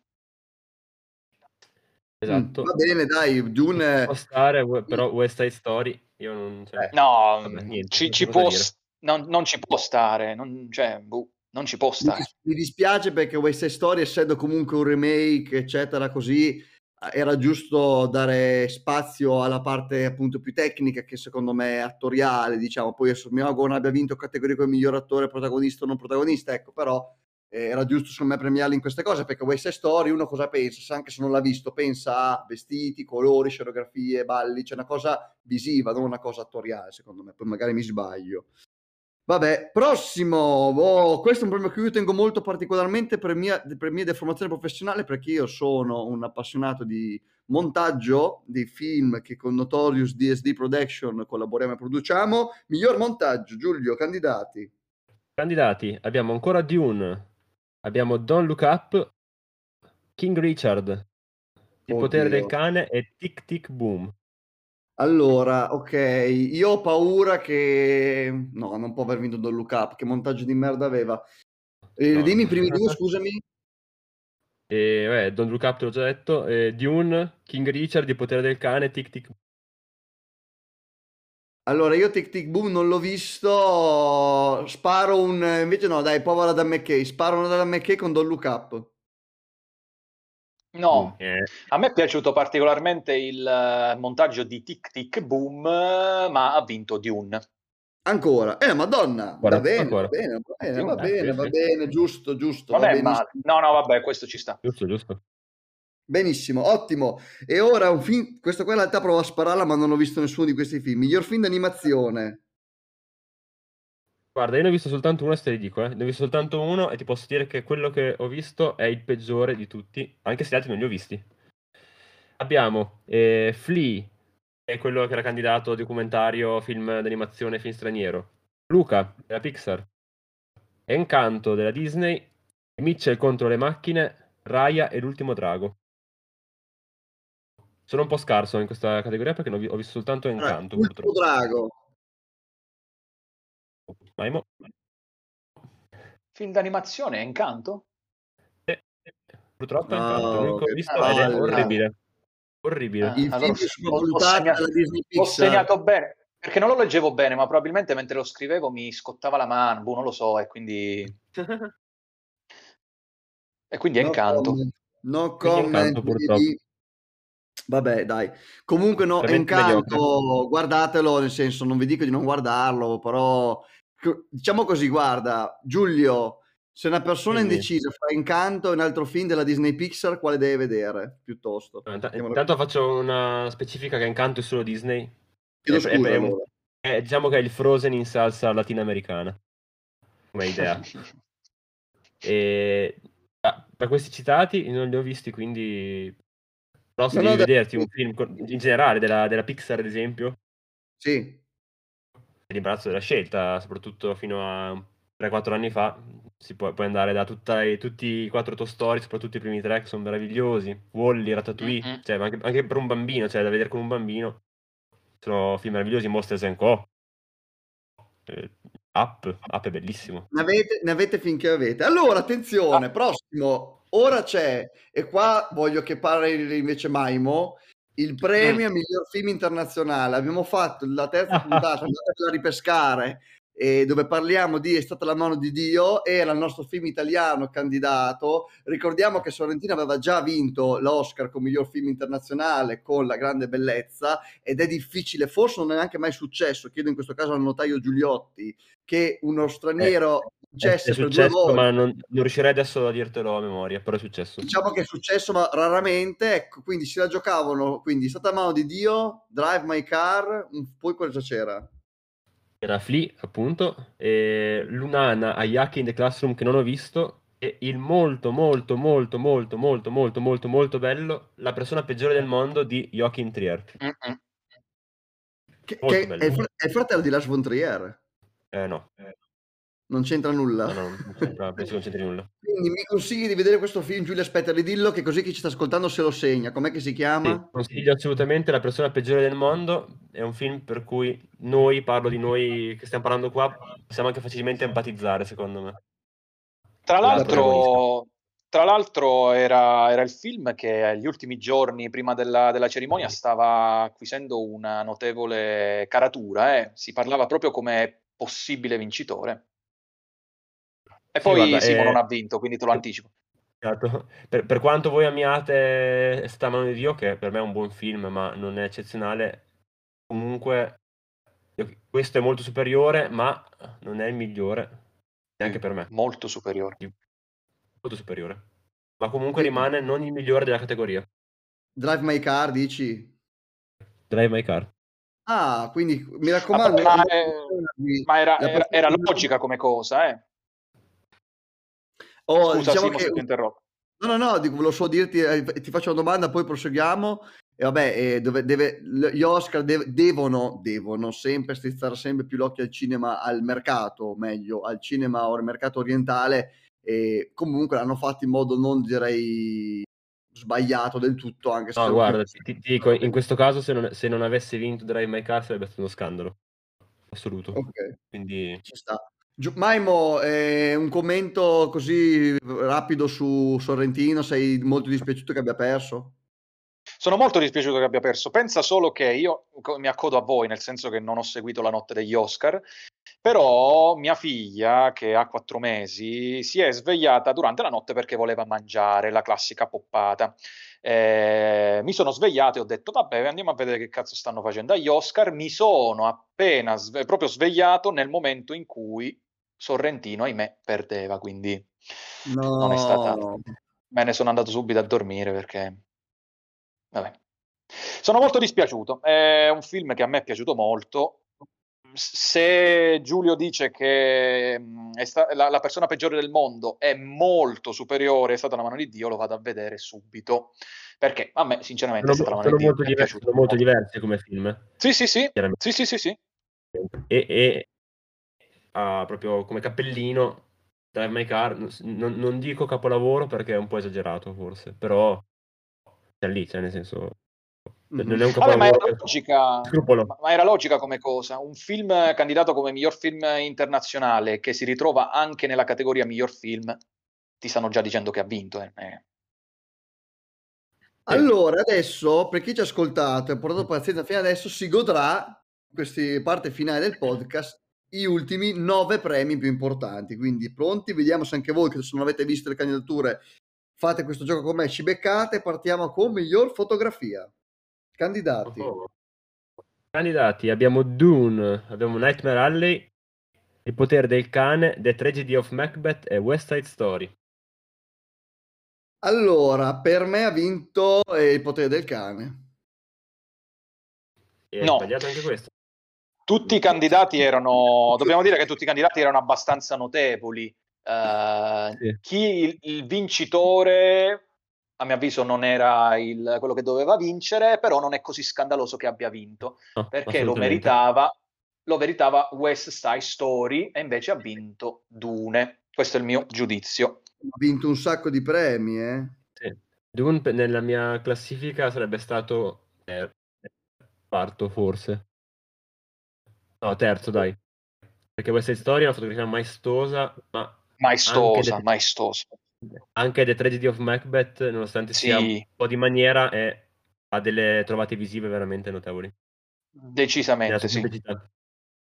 Esatto. Mm, va bene, dai, Dune... Può stare, we- però West Side Story, io non... cioè, Eh, No, Vabbè, mm, niente, ci, non ci può, non, non ci può stare, non, cioè, boh, non ci può Mi, stare. dis- mi dispiace perché West Side Story, essendo comunque un remake, eccetera, così, era giusto dare spazio alla parte appunto più tecnica che secondo me è attoriale, diciamo. Poi adesso mi auguro non abbia vinto categoria come miglior attore protagonista o non protagonista, ecco, però eh, era giusto secondo me premiarli in queste cose perché Side Story uno cosa pensa? Se anche se non l'ha visto, pensa a vestiti, colori, scenografie, balli, c'è una cosa visiva, non una cosa attoriale, secondo me. Poi magari mi sbaglio. Vabbè, prossimo. Oh, questo è un premio che io tengo molto particolarmente per mia, per mia deformazione professionale perché io sono un appassionato di montaggio dei film che con Notorious DSD Production collaboriamo e produciamo. Miglior montaggio, Giulio, candidati. Candidati, abbiamo ancora Dune, abbiamo Don't Look Up, King Richard, Il potere Oddio. del cane e Tic Tic Boom. Allora, ok, io ho paura che... No, non può aver vinto Don't Look Up, che montaggio di merda aveva. Eh, No. Dimmi i primi due, scusami. E vabbè, Don't Look Up te l'ho già detto, e Dune, King Richard, Il potere del cane, Tic Tic. Allora, io Tic Tic Boom non l'ho visto, sparo un... Invece no, dai, povera da McKay, sparo una da McKay con Don't Look Up. No, Eh, a me è piaciuto particolarmente il eh, montaggio di Tic Tic Boom, ma ha vinto Dune. Ancora, eh, madonna, Ancora, va bene, ancora. va bene, va bene, va bene, va bene, giusto, giusto, Non va è male. No, no, vabbè, questo ci sta. giusto, giusto. Benissimo, ottimo. E ora un film, questo qua in realtà provo a spararla, ma non ho visto nessuno di questi film. Miglior film d'animazione. Guarda, io ne ho visto soltanto uno e te li dico, eh. Ne ho visto soltanto uno e ti posso dire che quello che ho visto è il peggiore di tutti, anche se gli altri non li ho visti. Abbiamo eh, Flea, che è quello che era candidato a documentario, film d'animazione, film straniero. Luca, della Pixar. Encanto, della Disney. Mitchell contro le macchine. Raya e l'ultimo drago. Sono un po' scarso in questa categoria perché ho vi- ho visto soltanto Encanto, Ultimo purtroppo. Drago. Maimo? Film d'animazione, Incanto? Eh, Purtroppo è l'unico che ho che visto ed è palle. orribile. Orribile. Ah, Il allora film sì, è ho- segnato- bene, perché non lo leggevo bene, ma probabilmente mentre lo scrivevo mi scottava la mano, boh, non lo so, e quindi, e quindi è No incanto. comment. No comment. Vedi? Vabbè, dai. Comunque, no, Veramente Encanto, guardatelo, nel senso, non vi dico di non guardarlo, però diciamo così, guarda, Giulio, se una persona è indecisa fra Encanto e un altro film della Disney Pixar, quale deve vedere piuttosto? No, int- Mettiamola- Intanto faccio una specifica che Encanto è solo Disney. Chiedo È- è- scusa, è allora. è- diciamo che è il Frozen in salsa latinoamericana, come idea. E da, da questi citati non li ho visti, quindi... Però se No, no, vederti un film in generale della, della Pixar, ad esempio, Sì, l'imbarazzo della scelta, soprattutto fino a 3-4 anni fa, si può, puoi andare da tutta tutti i quattro Toy Story, soprattutto i primi tre che sono meravigliosi, Wall-E, Ratatouille, Mhm. cioè, anche, anche per un bambino, cioè da vedere con un bambino, sono film meravigliosi, Monsters Co. Eh, Up, Up è bellissimo. ne avete, ne avete finché avete. Allora, attenzione, Ah. prossimo. Ora c'è, e qua voglio che parli invece Maimo, il premio Mm. miglior film internazionale. Abbiamo fatto la terza puntata, andatela a ripescare, eh, dove parliamo di È stata la mano di Dio, era il nostro film italiano candidato. Ricordiamo che Sorrentino aveva già vinto l'Oscar come miglior film internazionale con La grande bellezza ed è difficile, forse non è neanche mai successo, chiedo in questo caso al notaio Giuliotti, che uno straniero È, vincesse è successo, ma non, non riuscirei adesso a dirtelo a memoria, però è successo. Diciamo che è successo, ma raramente. Ecco, quindi si la giocavano. Quindi, stata a mano di Dio, Drive My Car. Poi cosa c'era? Era Flea, appunto, e Lunana, Ayaki in the Classroom che non ho visto, e il molto, molto, molto, molto, molto, molto, molto, molto bello, La persona peggiore del mondo di Joachim Trier. Mm-mm. Che, che è, il fr- è il fratello di Lars von Trier. Eh no, Non c'entra nulla. no, no, non c'entra, penso che non c'entri nulla. Quindi mi consigli di vedere questo film, Giulia? Aspetta, ridillo che così chi ci sta ascoltando se lo segna. Com'è che si chiama? Sì, consiglio assolutamente La persona peggiore del mondo, è un film per cui noi, parlo di noi che stiamo parlando qua, possiamo anche facilmente empatizzare, secondo me. Tra La l'altro, tra l'altro era, era il film che gli ultimi giorni prima della, della cerimonia stava acquisendo una notevole caratura, eh. si parlava proprio come possibile vincitore. E Sì, poi guarda, Simo eh, non ha vinto, quindi te lo anticipo. Esatto. Per, per quanto voi amiate Sta mano di Dio, che per me è un buon film, ma non è eccezionale, comunque questo è molto superiore, ma non è il migliore, neanche per me, Molto superiore. molto superiore. Ma comunque Sì. rimane non il migliore della categoria. Drive My Car, dici? Drive My Car. Ah, quindi mi raccomando. Ma, eh, eh, ma era, era- era logica come cosa, eh. Oh, Scusa diciamo Simo che se ti interrompo. No, no, no, volevo solo dirti, eh, ti faccio una domanda, poi proseguiamo. E vabbè, eh, dove- deve- gli Oscar dev- devono, devono sempre strizzare sempre più l'occhio al cinema, al mercato, meglio, al cinema o al mercato orientale. E comunque l'hanno fatto in modo non direi sbagliato del tutto, anche se No, guarda, ti, ti dico, in questo caso se non, se non avesse vinto Drive My Car sarebbe stato uno scandalo. Assoluto. Ok, Quindi ci sta. Maimo, eh, un commento così rapido su Sorrentino, sei molto dispiaciuto che abbia perso? Sono molto dispiaciuto che abbia perso. Pensa solo che io mi accodo a voi, nel senso che non ho seguito la notte degli Oscar, però mia figlia, che ha quattro mesi, si è svegliata durante la notte perché voleva mangiare la classica poppata. Eh, mi sono svegliato e ho detto, vabbè, andiamo a vedere che cazzo stanno facendo agli Oscar. Mi sono appena sve- proprio svegliato nel momento in cui Sorrentino, ahimè, perdeva, quindi No. non è stata... Me ne sono andato subito a dormire perché... Vabbè. Sono molto dispiaciuto. È un film che a me è piaciuto molto. Se Giulio dice che è sta- la, la persona peggiore del mondo è molto superiore, è stata la mano di Dio, lo vado a vedere subito. Perché a me, sinceramente, è sono, stata la mano di Dio. è diversi, sono molto diversi come film. Sì, sì, sì. Sì, sì, sì, sì. E, e ha proprio come cappellino Drive My Car, non, non- dico capolavoro perché è un po' esagerato forse, però è lì, cioè nel senso non è un Vabbè, ma era capolavoro logica, ma era logica come cosa. Un film candidato come miglior film internazionale che si ritrova anche nella categoria miglior film, ti stanno già dicendo che ha vinto. eh. Eh, Allora, adesso, per chi ci ha ascoltato e ha portato pazienza fino adesso, si godrà, questa parte finale del podcast, i ultimi nove premi più importanti. Quindi pronti? Vediamo se anche voi, che se non avete visto le candidature, fate questo gioco con me, ci beccate. Partiamo con miglior fotografia. Candidati. Oh. Candidati abbiamo Dune, abbiamo Nightmare Alley, Il potere del cane, The Tragedy of Macbeth e West Side Story. Allora, per me ha vinto eh, Il potere del cane. E No. Sbagliato anche questo. Tutti i candidati erano, dobbiamo dire che tutti i candidati erano abbastanza notevoli. Eh, Sì. Chi il, il vincitore, a mio avviso, non era il- quello che doveva vincere, però non è così scandaloso che abbia vinto, No, perché lo meritava, lo meritava West Side Story e invece ha vinto Dune. Questo è il mio giudizio. Ha vinto un sacco di premi, eh. Sì. Dune nella mia classifica sarebbe stato eh, quarto forse. No, terzo dai. Perché Side Story è una fotografia maestosa, ma Maestosa, Anche- maestosa. anche The Tragedy of Macbeth, nonostante sia un Sì, po' di maniera, è- ha delle trovate visive veramente notevoli. Decisamente sì. semplicità.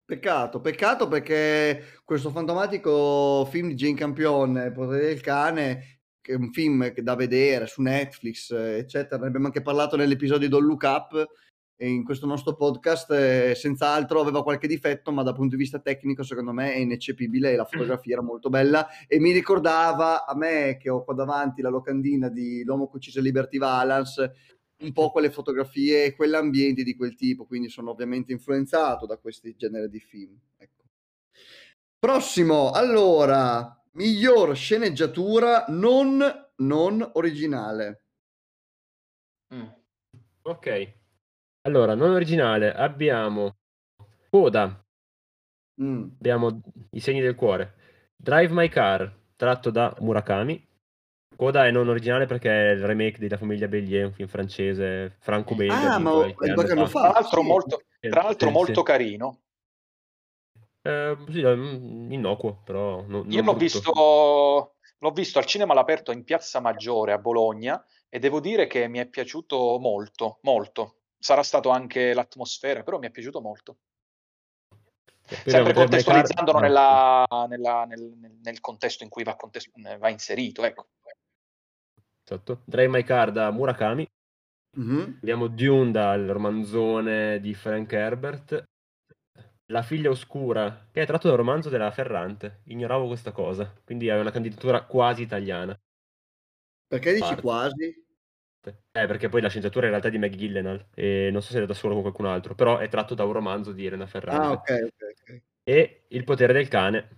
Peccato, peccato perché questo fantomatico film di Jane Campion, Il potere del cane, che è un film che da vedere su Netflix, eccetera, ne abbiamo anche parlato nell'episodio di Don't Look Up in questo nostro podcast, eh, senz'altro aveva qualche difetto, ma dal punto di vista tecnico secondo me è ineccepibile e la fotografia era molto bella e mi ricordava a me che ho qua davanti la locandina di L'uomo che uccise Liberty Valance, un po' quelle fotografie e quell'ambiente di quel tipo, quindi sono ovviamente influenzato da questi genere di film. Ecco. Prossimo, allora, miglior sceneggiatura non, non originale. Mm. Ok. Allora, non originale, abbiamo Coda, Mm. abbiamo I segni del cuore, Drive My Car, tratto da Murakami. Coda è non originale perché è il remake della famiglia Bélier, un film francese, franco-belga Ah, ma anno qualche anno fa. Tra l'altro sì. molto, Sì, tra l'altro sì, molto sì. carino. Eh, sì, mm, innocuo, però no- Io non l'ho brutto. visto, l'ho visto al cinema all'aperto in Piazza Maggiore a Bologna e devo dire che mi è piaciuto molto, molto. Sarà stato anche l'atmosfera, però mi è piaciuto molto. Sempre Car- contestualizzandolo ah, nella- nella- nel, nel- nel contesto in cui va, contes- va inserito. Ecco. esatto. Drive My Car da Murakami. Mhm. Abbiamo Dune dal romanzone di Frank Herbert. La figlia oscura, che è tratto dal romanzo della Ferrante. Ignoravo questa cosa. Quindi è una candidatura quasi italiana. Perché dici Parte. quasi? Eh, perché poi la sceneggiatura in realtà è di Maggie Gyllenhaal. E non so se è da solo con qualcun altro. Però è tratto da un romanzo di Elena Ferrante. Ah, ok, ok, ok. E Il potere del cane.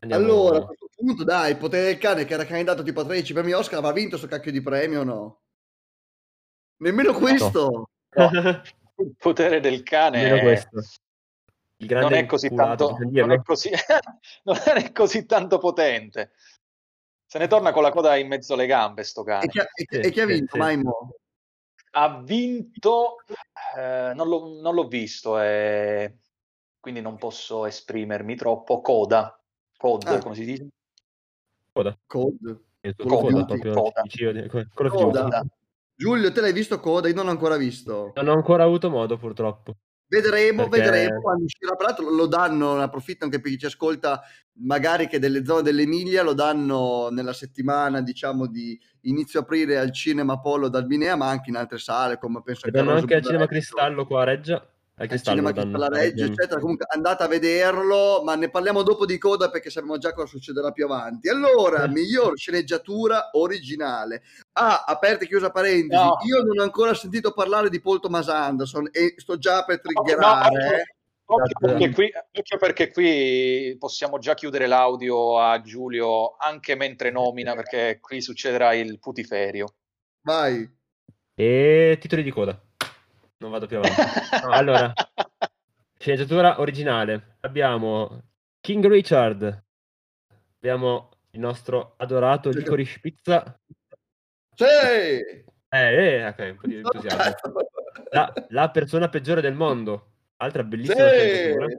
Andiamo- Allora, a questo punto, dai, il potere del cane che era candidato tipo a 13 premi Oscar, aveva vinto sto cacchio di premio o no? Nemmeno questo. No. Il potere del cane Almeno questo. Il grande non è così inculato, tanto, non è così, non è così tanto potente. Se ne torna con la coda in mezzo alle gambe, sto E cane. chi ha, e e chi ha vinto, sì. Maimo? Ha vinto, eh, non, l'ho, non l'ho visto, e quindi non posso esprimermi troppo. Coda, Code, Ah. come si dice? Coda. Of Coda, Coda. Coda. Giulio, te l'hai visto Coda? Io non l'ho ancora visto. Non ho ancora avuto modo, purtroppo. Vedremo, Perché- vedremo quando uscirà. Tra l'altro lo danno, ne approfitto anche per chi ci ascolta, magari che delle zone dell'Emilia lo danno nella settimana, diciamo, di inizio aprile al Cinema Polo d'Albinea, ma anche in altre sale, come penso Lo danno anche al. Cinema Cristallo qua a Reggia. Al al Cristallo cinema lo danno. Cristallo a Reggio, eccetera. Comunque andate a vederlo, ma ne parliamo dopo di coda perché sappiamo già cosa succederà più avanti. Allora, Eh. miglior sceneggiatura originale. Ah, aperta e chiusa parentesi. No. Io non ho ancora sentito parlare di Paul Thomas Anderson e sto già per No, triggerare. eh. occhio, Esatto. perché qui, occhio perché qui possiamo già chiudere l'audio a Giulio anche mentre nomina, perché qui succederà il putiferio. Vai. E titoli di coda. Non vado più avanti. No, allora, sceneggiatura originale. Abbiamo King Richard. Abbiamo il nostro adorato Licorice Pizza. Sì! Eh, eh, ok, un po' di entusiasmo. La, la persona peggiore del mondo. Altra bellissima sceneggiatura. Sì!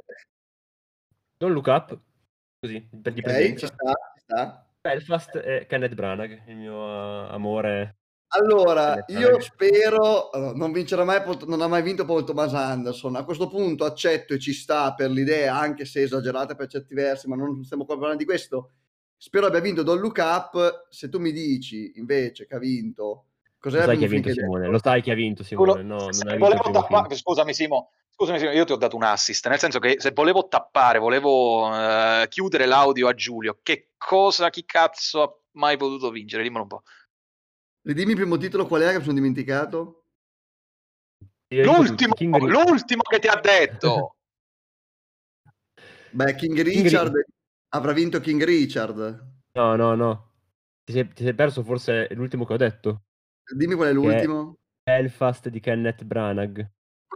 Don't Look Up. Così, per di Ok, ci presenza. sta, ci sta. Belfast e Kenneth Branagh, il mio eh, amore Allora, io spero, non vincerà mai, non ha mai vinto Paul Thomas Anderson. A questo punto accetto e ci sta per l'idea, anche se esagerata per certi versi, ma non stiamo qua parlando di questo. Spero abbia vinto Don Look Up. Se tu mi dici invece che ha vinto, cos'è Lo sai che ha vinto Simone? Lo sai che ha vinto Simone? No, non hai vinto tappa- Scusami Simo, Scusami, io ti ho dato un assist, nel senso che se volevo tappare, volevo uh, chiudere l'audio a Giulio, che cosa, chi cazzo ha mai potuto vincere? Dimmelo un po'. Ridimmi il primo titolo qual è che mi sono dimenticato? L'ultimo, l'ultimo che ti ha detto. Beh, King Richard King... avrà vinto King Richard. No, no, no. Ti sei, ti sei, perso forse l'ultimo che ho detto. Dimmi qual è l'ultimo. È Belfast di Kenneth Branagh.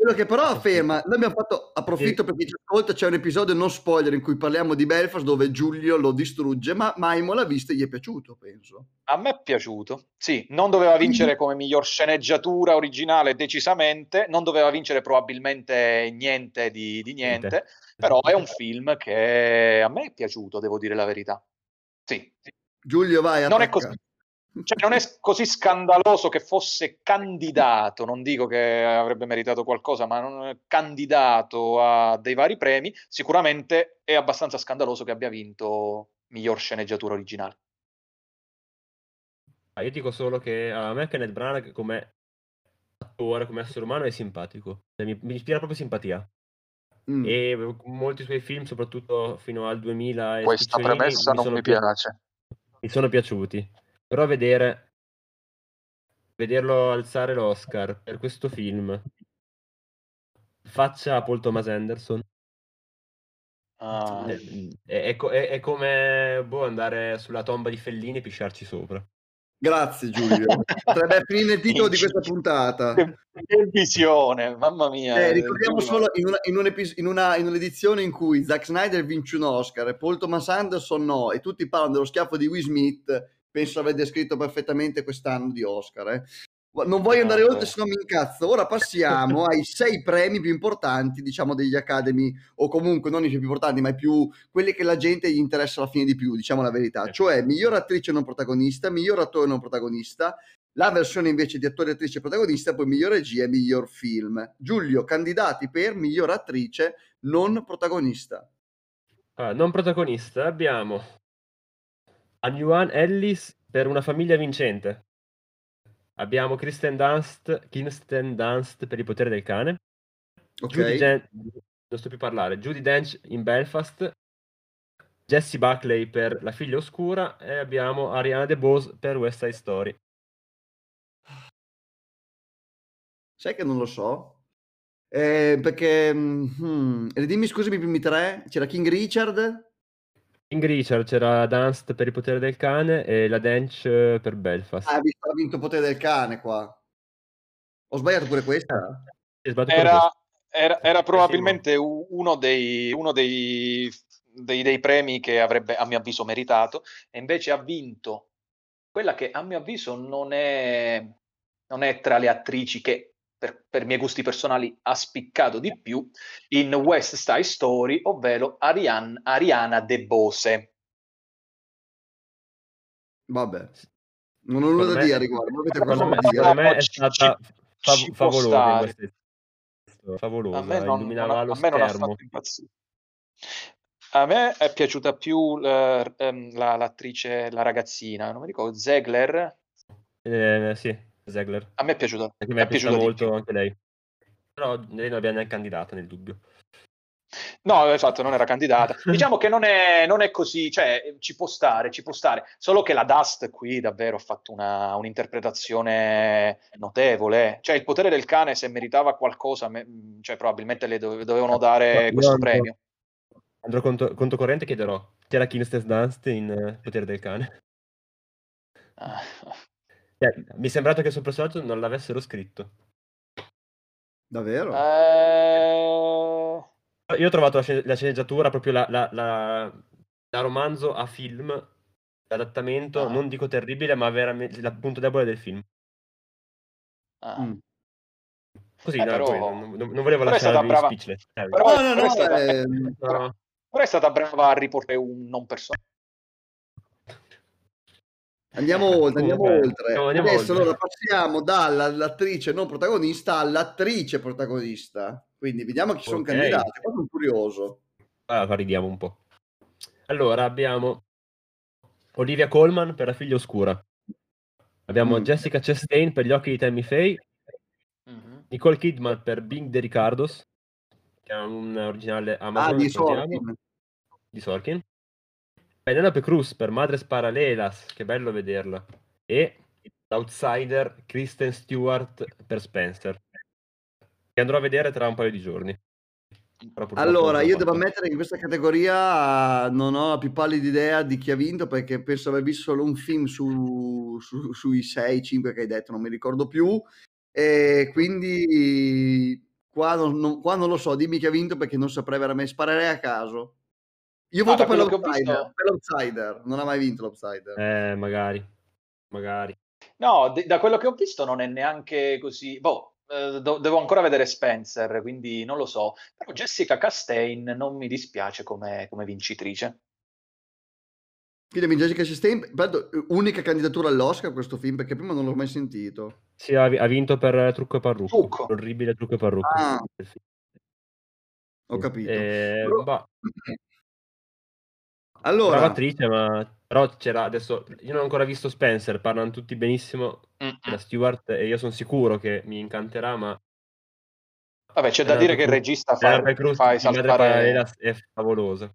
Quello che però afferma, noi abbiamo fatto, approfitto perché ci ascolta, c'è un episodio non spoiler in cui parliamo di Belfast dove Giulio lo distrugge, ma Maimo l'ha visto e gli è piaciuto, penso. A me è piaciuto, sì, non doveva vincere come miglior sceneggiatura originale decisamente, non doveva vincere probabilmente niente di, di niente, però è un film che a me è piaciuto, devo dire la verità. Sì. Giulio, vai. Non è così cioè, non è così scandaloso che fosse candidato, non dico che avrebbe meritato qualcosa, ma non è candidato a dei vari premi, sicuramente è abbastanza scandaloso che abbia vinto miglior sceneggiatura originale. Ah, io dico solo che a me Kenneth Branagh come attore, come essere umano è simpatico, cioè, mi, mi, ispira proprio simpatia. Mm. E molti suoi film, soprattutto fino al 2000... Questa premessa non mi piace. Mi sono piaciuti però vedere vederlo alzare l'Oscar per questo film faccia Paul Thomas Anderson ah. è, è, è, è, come boh, andare sulla tomba di Fellini e pisciarci sopra Grazie Giulio. Potrebbe finire il titolo di questa puntata. Che, visione, mamma mia. Eh, ricordiamo solo in, una, in, un epis- in, una, in, un'edizione in cui Zack Snyder vince un Oscar e Paul Thomas Anderson no, e tutti parlano dello schiaffo di Will Smith penso aver descritto perfettamente quest'anno di Oscar. Eh. Non voglio andare oltre, se no mi incazzo. Ora passiamo ai sei premi più importanti, diciamo, degli Academy, o comunque non i più importanti, ma i più quelli che la gente gli interessa alla fine di più, diciamo la verità. Cioè, miglior attrice non protagonista, miglior attore non protagonista, la versione invece di attore, attrice protagonista, poi miglior regia e miglior film. Giulio, candidati per miglior attrice non protagonista. Ah, non protagonista abbiamo a Yuan Ellis per una famiglia vincente. Abbiamo Kristen Dunst, Kirsten Dunst per il potere del cane. Ok. Gen- non sto più a parlare. Judy Dench in Belfast. Jesse Buckley per La figlia oscura e abbiamo Ariana DeBose per West Side Story. Sai che non lo so? Eh, perché... Hmm, ridimmi scusami i primi tre. C'era King Richard. King Richard c'era Dunst per il potere del cane e la Dench per Belfast. Ah, ha vinto il potere del cane qua. Ho sbagliato pure questa? Era, era, era, probabilmente uno, dei, uno dei, dei, dei, premi che avrebbe, a mio avviso, meritato, e invece ha vinto quella che, a mio avviso, non è, non è tra le attrici che per, per, miei gusti personali, ha spiccato di più in West Side Story, ovvero Ariane, Ariana De Bose. Vabbè, non ho nulla da dire a riguardo. Avete secondo, me, secondo me è stata fav- favolosa. Favolosa, a me non, illuminava non, lo a me non ha fatto impazzire. A me è piaciuta più la, ehm, la, l'attrice, la ragazzina, non mi ricordo, Zegler. Eh, sì, Zegler. A me è piaciuta. Perché mi è, è piaciuta molto anche lei. Però lei non abbiamo neanche candidata nel dubbio. No, esatto, non era candidata. Diciamo che non è, non è, così, cioè ci può stare, ci può stare. Solo che la Dust qui davvero ha fatto una, un'interpretazione notevole. Cioè il potere del cane, se meritava qualcosa, me, cioè, probabilmente le dove, dovevano dare no, questo andrò, premio. Andrò conto, conto corrente e chiederò. C'era Kinstes Dunst in uh, Potere del cane. Ah. Eh, mi è sembrato che sul personaggio non l'avessero scritto. Davvero? Eh... Io ho trovato la, scen- la sceneggiatura, proprio la, la, la, romanzo a film, l'adattamento, ah. non dico terribile, ma veramente il punto debole del film. Ah. Mm. Così, eh, no, però... non, non, non, volevo lasciare brava... speechless. Eh, però, no, no, no, è stata... Eh... Però è stata brava a riportare un non personaggio Andiamo oltre, andiamo Comunque, oltre. andiamo- andiamo Adesso oltre. allora passiamo dall'attrice non protagonista all'attrice protagonista. Quindi vediamo chi sono Ok. candidati. Sono curioso. Allora, ridiamo un po'. Allora, abbiamo Olivia Colman per La figlia oscura. Abbiamo Mm. Jessica Chastain per Gli occhi di Tammy Faye. Mhm. Nicole Kidman per Bing de Ricardos, che è un originale Ah, Amazon. di salutiamo, Sorkin. di Sorkin. Penelope Cruz per Madres Paralelas, che bello vederla. E l'outsider Kristen Stewart per Spencer, che andrò a vedere tra un paio di giorni. Allora, io devo ammettere che in questa categoria non ho la più pallida idea di chi ha vinto perché penso aver visto solo un film su, su- sui 6-5 che hai detto, non mi ricordo più. E quindi qua non, non- qua non lo so, dimmi chi ha vinto perché non saprei veramente, sparerei a caso. Io voto per quello che ho l'outsider, visto- per l'outsider, non ha mai vinto l'outsider. Eh, magari. Magari. No, de- da quello che ho visto non è neanche così. Boh, eh, do- devo ancora vedere Spencer, quindi non lo so. Però Jessica Chastain non mi dispiace come, come vincitrice. Quindi Jessica Chastain, peraltro, unica candidatura all'Oscar questo film perché prima non l'ho mai sentito. Sì, ha, ha vinto per Trucco e Parrucco. Trucco. L'orribile Trucco e Parrucco. Ah. Ho capito. Eh, Però- bah, Allora, brava attrice, ma però c'era adesso. Io non ho ancora visto Spencer, parlano tutti benissimo Mm-mm. della Stewart e io sono sicuro che mi incanterà, ma Vabbè, c'è da dire che il regista fa, fa. Parallelas è favolosa.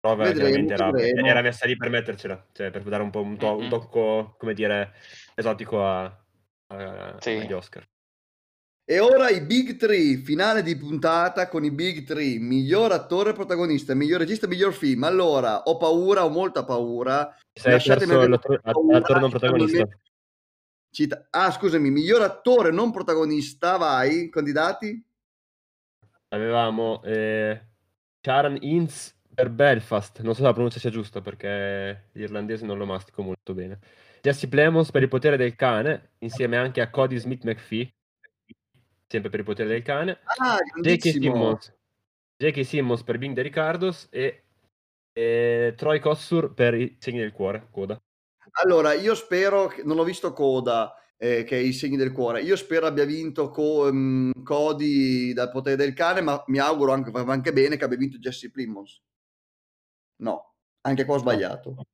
Però veramente era, era messa lì per mettercela, cioè per dare un po' un, to- un tocco, come dire, esotico a, a- Sì. agli Oscar. E ora i Big Three, finale di puntata con i Big Three, miglior attore protagonista, miglior regista, miglior film. Allora, ho paura, ho molta paura. Sei Lasciatemi avere l'attore, non protagonista. Cita- ah, scusami, miglior attore non protagonista, vai, candidati? Avevamo eh, Sharon Ince per Belfast, non so se la pronuncia sia giusta perché l'irlandese non lo mastico molto bene. Jesse Plemons per il potere del cane, insieme anche a Cody Smith McPhee, sempre per il potere del cane. Ah, J.K. Simmons, J.K. Simmons per Bing de Ricardos e, e Troy Kossur per i segni del cuore, coda. Allora, io spero, che, non ho visto Coda, eh, che è i segni del cuore, io spero abbia vinto Co- ehm, Cody dal potere del cane, ma mi auguro anche, anche bene che abbia vinto Jesse Plimons. No, anche qua ho sbagliato. No,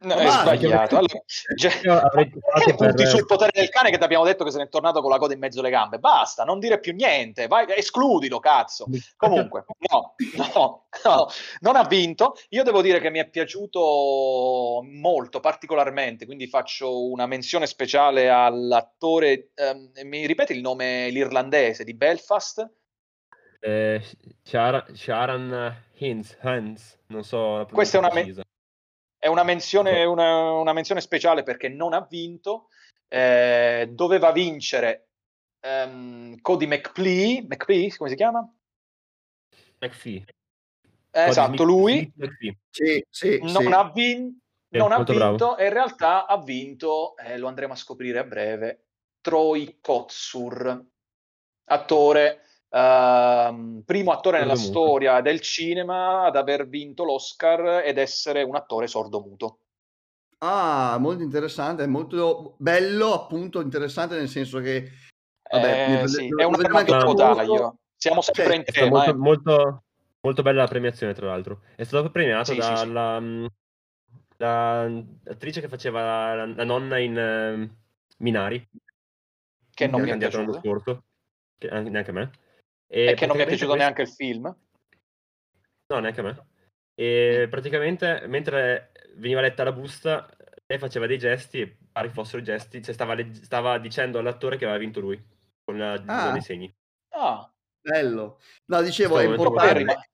Ma è sbagliato. Allora, perché votato per- punti sul potere del cane che ti abbiamo detto che se n'è tornato con la coda in mezzo alle gambe? Basta, non dire più niente, vai, escludilo, cazzo. Comunque, no, no, no, non ha vinto. Io devo dire che mi è piaciuto molto, particolarmente, quindi faccio una menzione speciale all'attore, ehm, mi ripeti il nome, l'irlandese di Belfast? Eh, Sharon, Sharon Hins, Hans, non so la Questa è una, me-. È una menzione, una, una menzione speciale perché non ha vinto, eh, doveva vincere ehm, Cody McPlee, McPlee, come si chiama? McPhee. Eh, esatto, lui. McPhee. Sì, sì, non sì. ha, vin- non ha vinto bravo. e in realtà ha vinto, eh, lo andremo a scoprire a breve, Troy Kotsur, attore, ehm, primo attore nella Sordomuto. storia del cinema ad aver vinto l'Oscar ed essere un attore sordomuto. Ah, molto interessante, molto bello, appunto interessante nel senso che... Vabbè, Eh, mi- sì, è tra taglio. molto. Siamo sempre Cioè, in tema. molto, eh. molto, molto bella la premiazione, tra l'altro. È stato premiato Sì, sì, sì. dalla mm, l'attrice che faceva la, la nonna in ehm, Minari, che non mi è scorso, che anche, neanche a me. E che non mi è piaciuto questo- neanche il film. No, neanche a me. E praticamente mentre veniva letta la busta, lei faceva dei gesti, e pare che fossero gesti, cioè stava, legg- stava dicendo all'attore che aveva vinto lui, con la Ah. dei segni. Ah, Bello. No, dicevo, Questo è importante.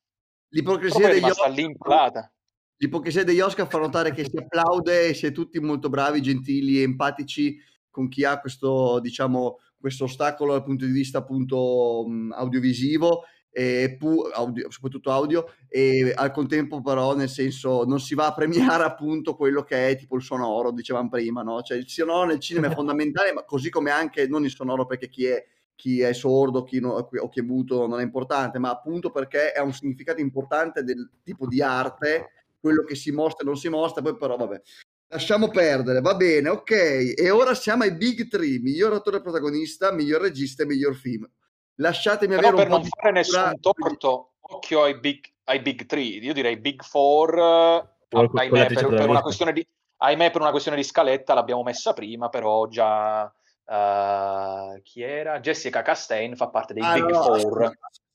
L'ipocrisia degli Oscar, l'ipocrisia degli Oscar fa notare che si applaude e si è tutti molto bravi, gentili, empatici con chi ha questo, diciamo, questo ostacolo dal punto di vista appunto audiovisivo e pu- audio- soprattutto audio e al contempo però nel senso non si va a premiare appunto quello che è tipo il sonoro dicevamo prima no? cioè il sonoro nel cinema è fondamentale ma così come anche non il sonoro perché chi è chi è sordo chi no- o chi è muto non è importante ma appunto perché è un significato importante del tipo di arte quello che si mostra e non si mostra, poi però vabbè. Lasciamo perdere, va bene, ok. E ora siamo ai Big Three, miglior attore protagonista, miglior regista e miglior film. Lasciatemi Però avere per un po' non di fare nessun torto, occhio ai big, ai big three, io direi big four, eh, Con- con ahimè, per, per una questione di, ahimè, per una questione di scaletta l'abbiamo messa prima, però già eh, chi era? Jessica Chastain fa parte dei Ah, big no, four.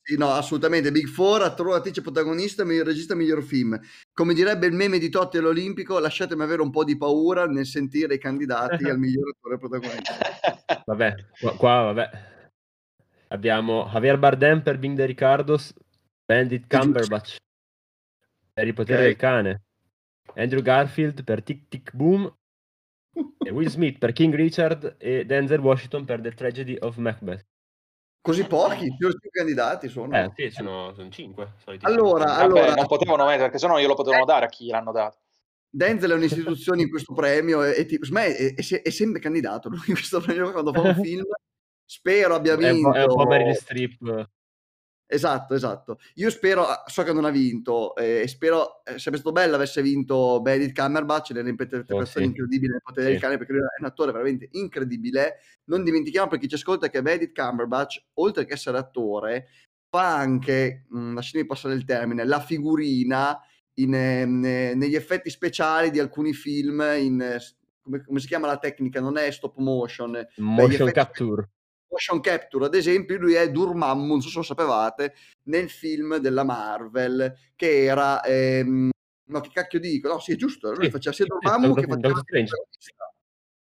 Sì, no, assolutamente. Big Four, attore, attrice protagonista, miglior regista, miglior film. Come direbbe il meme di Totti all'Olimpico, lasciatemi avere un po' di paura nel sentire i candidati al miglior attore protagonista. Vabbè, qua, qua, vabbè. Abbiamo Javier Bardem per Bing de Ricardos, Benedict Cumberbatch per Il potere Ok. del cane, Andrew Garfield per Tic Tic Boom, e Will Smith per King Richard e Denzel Washington per The Tragedy of Macbeth. Così pochi, più, più candidati sono. Eh sì, sono, sono cinque. Allora. Vabbè, allora- non potevano mettere, perché sennò glielo potevano dare a chi l'hanno dato. Denzel è un'istituzione in questo premio e, e ti- secondo me è, è è sempre candidato lui in questo premio quando fa un film. Spero abbia È un, po', è un po' vinto. Meryl Streep. Esatto, esatto. Io spero, so che non ha vinto, eh, e spero eh, sarebbe stato bello avesse vinto Benedict Cumberbatch nell'interpretazione Oh, sì. incredibile del potere del Sì. cane, perché lui è un attore veramente incredibile. Non dimentichiamo per chi ci ascolta che Benedict Cumberbatch, oltre che essere attore, fa anche, mh, lasciatemi passare il termine, la figurina in, eh, ne- negli effetti speciali di alcuni film in... eh, come, come si chiama la tecnica? Non è stop motion. Motion Capture. Motion capture, ad esempio, lui è Dormammu, non so se lo sapevate, nel film della Marvel, che era... ehm, no, che cacchio dico? No, sì, è giusto, lui Sì, faceva sia sì, Dormammu che faceva...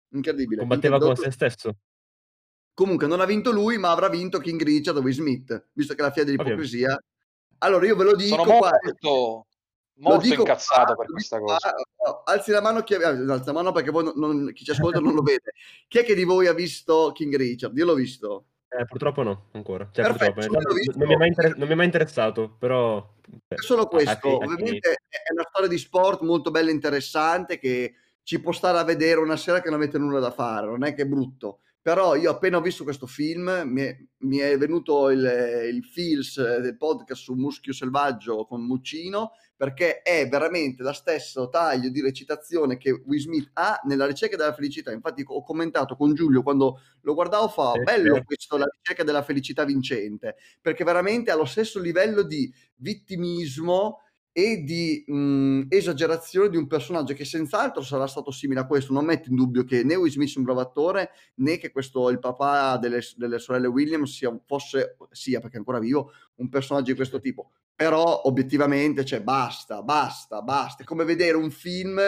Incredibile. Combatteva con se stesso. Comunque non ha vinto lui, ma avrà vinto King Richard o Will Smith, visto che è la fia dell'ipocrisia. Allora io ve lo dico Sono qua, molto, lo molto dico incazzato per questa cosa. qua, oh, alzi la mano chi eh, alzi la mano perché voi non- non- chi ci ascolta non lo vede. Chi è che di voi ha visto King Richard? Io l'ho visto. Eh, purtroppo no, ancora. Cioè, Perfetto, purtroppo, l'ho visto. non, mi è mai inter- non mi è mai interessato, però... È solo questo, a chi- a chi- ovviamente è una storia di sport molto bella e interessante che ci può stare a vedere una sera che non avete nulla da fare, non è che è brutto. Però io appena ho visto questo film mi è, mi è venuto il, il feels del podcast su Muschio Selvaggio con Muccino perché è veramente lo stesso taglio di recitazione che Will Smith ha nella ricerca della felicità. Infatti ho commentato con Giulio quando lo guardavo fa Sì, bello sì. questo, la ricerca della felicità vincente, perché veramente ha lo stesso livello di vittimismo e di mh, esagerazione di un personaggio che senz'altro sarà stato simile a questo. Non metto in dubbio che né Will Smith sia un bravo attore né che questo, il papà delle, delle sorelle Williams sia, fosse, sia perché è ancora vivo, un personaggio di questo tipo. Però obiettivamente, cioè, basta, basta, basta. È come vedere un film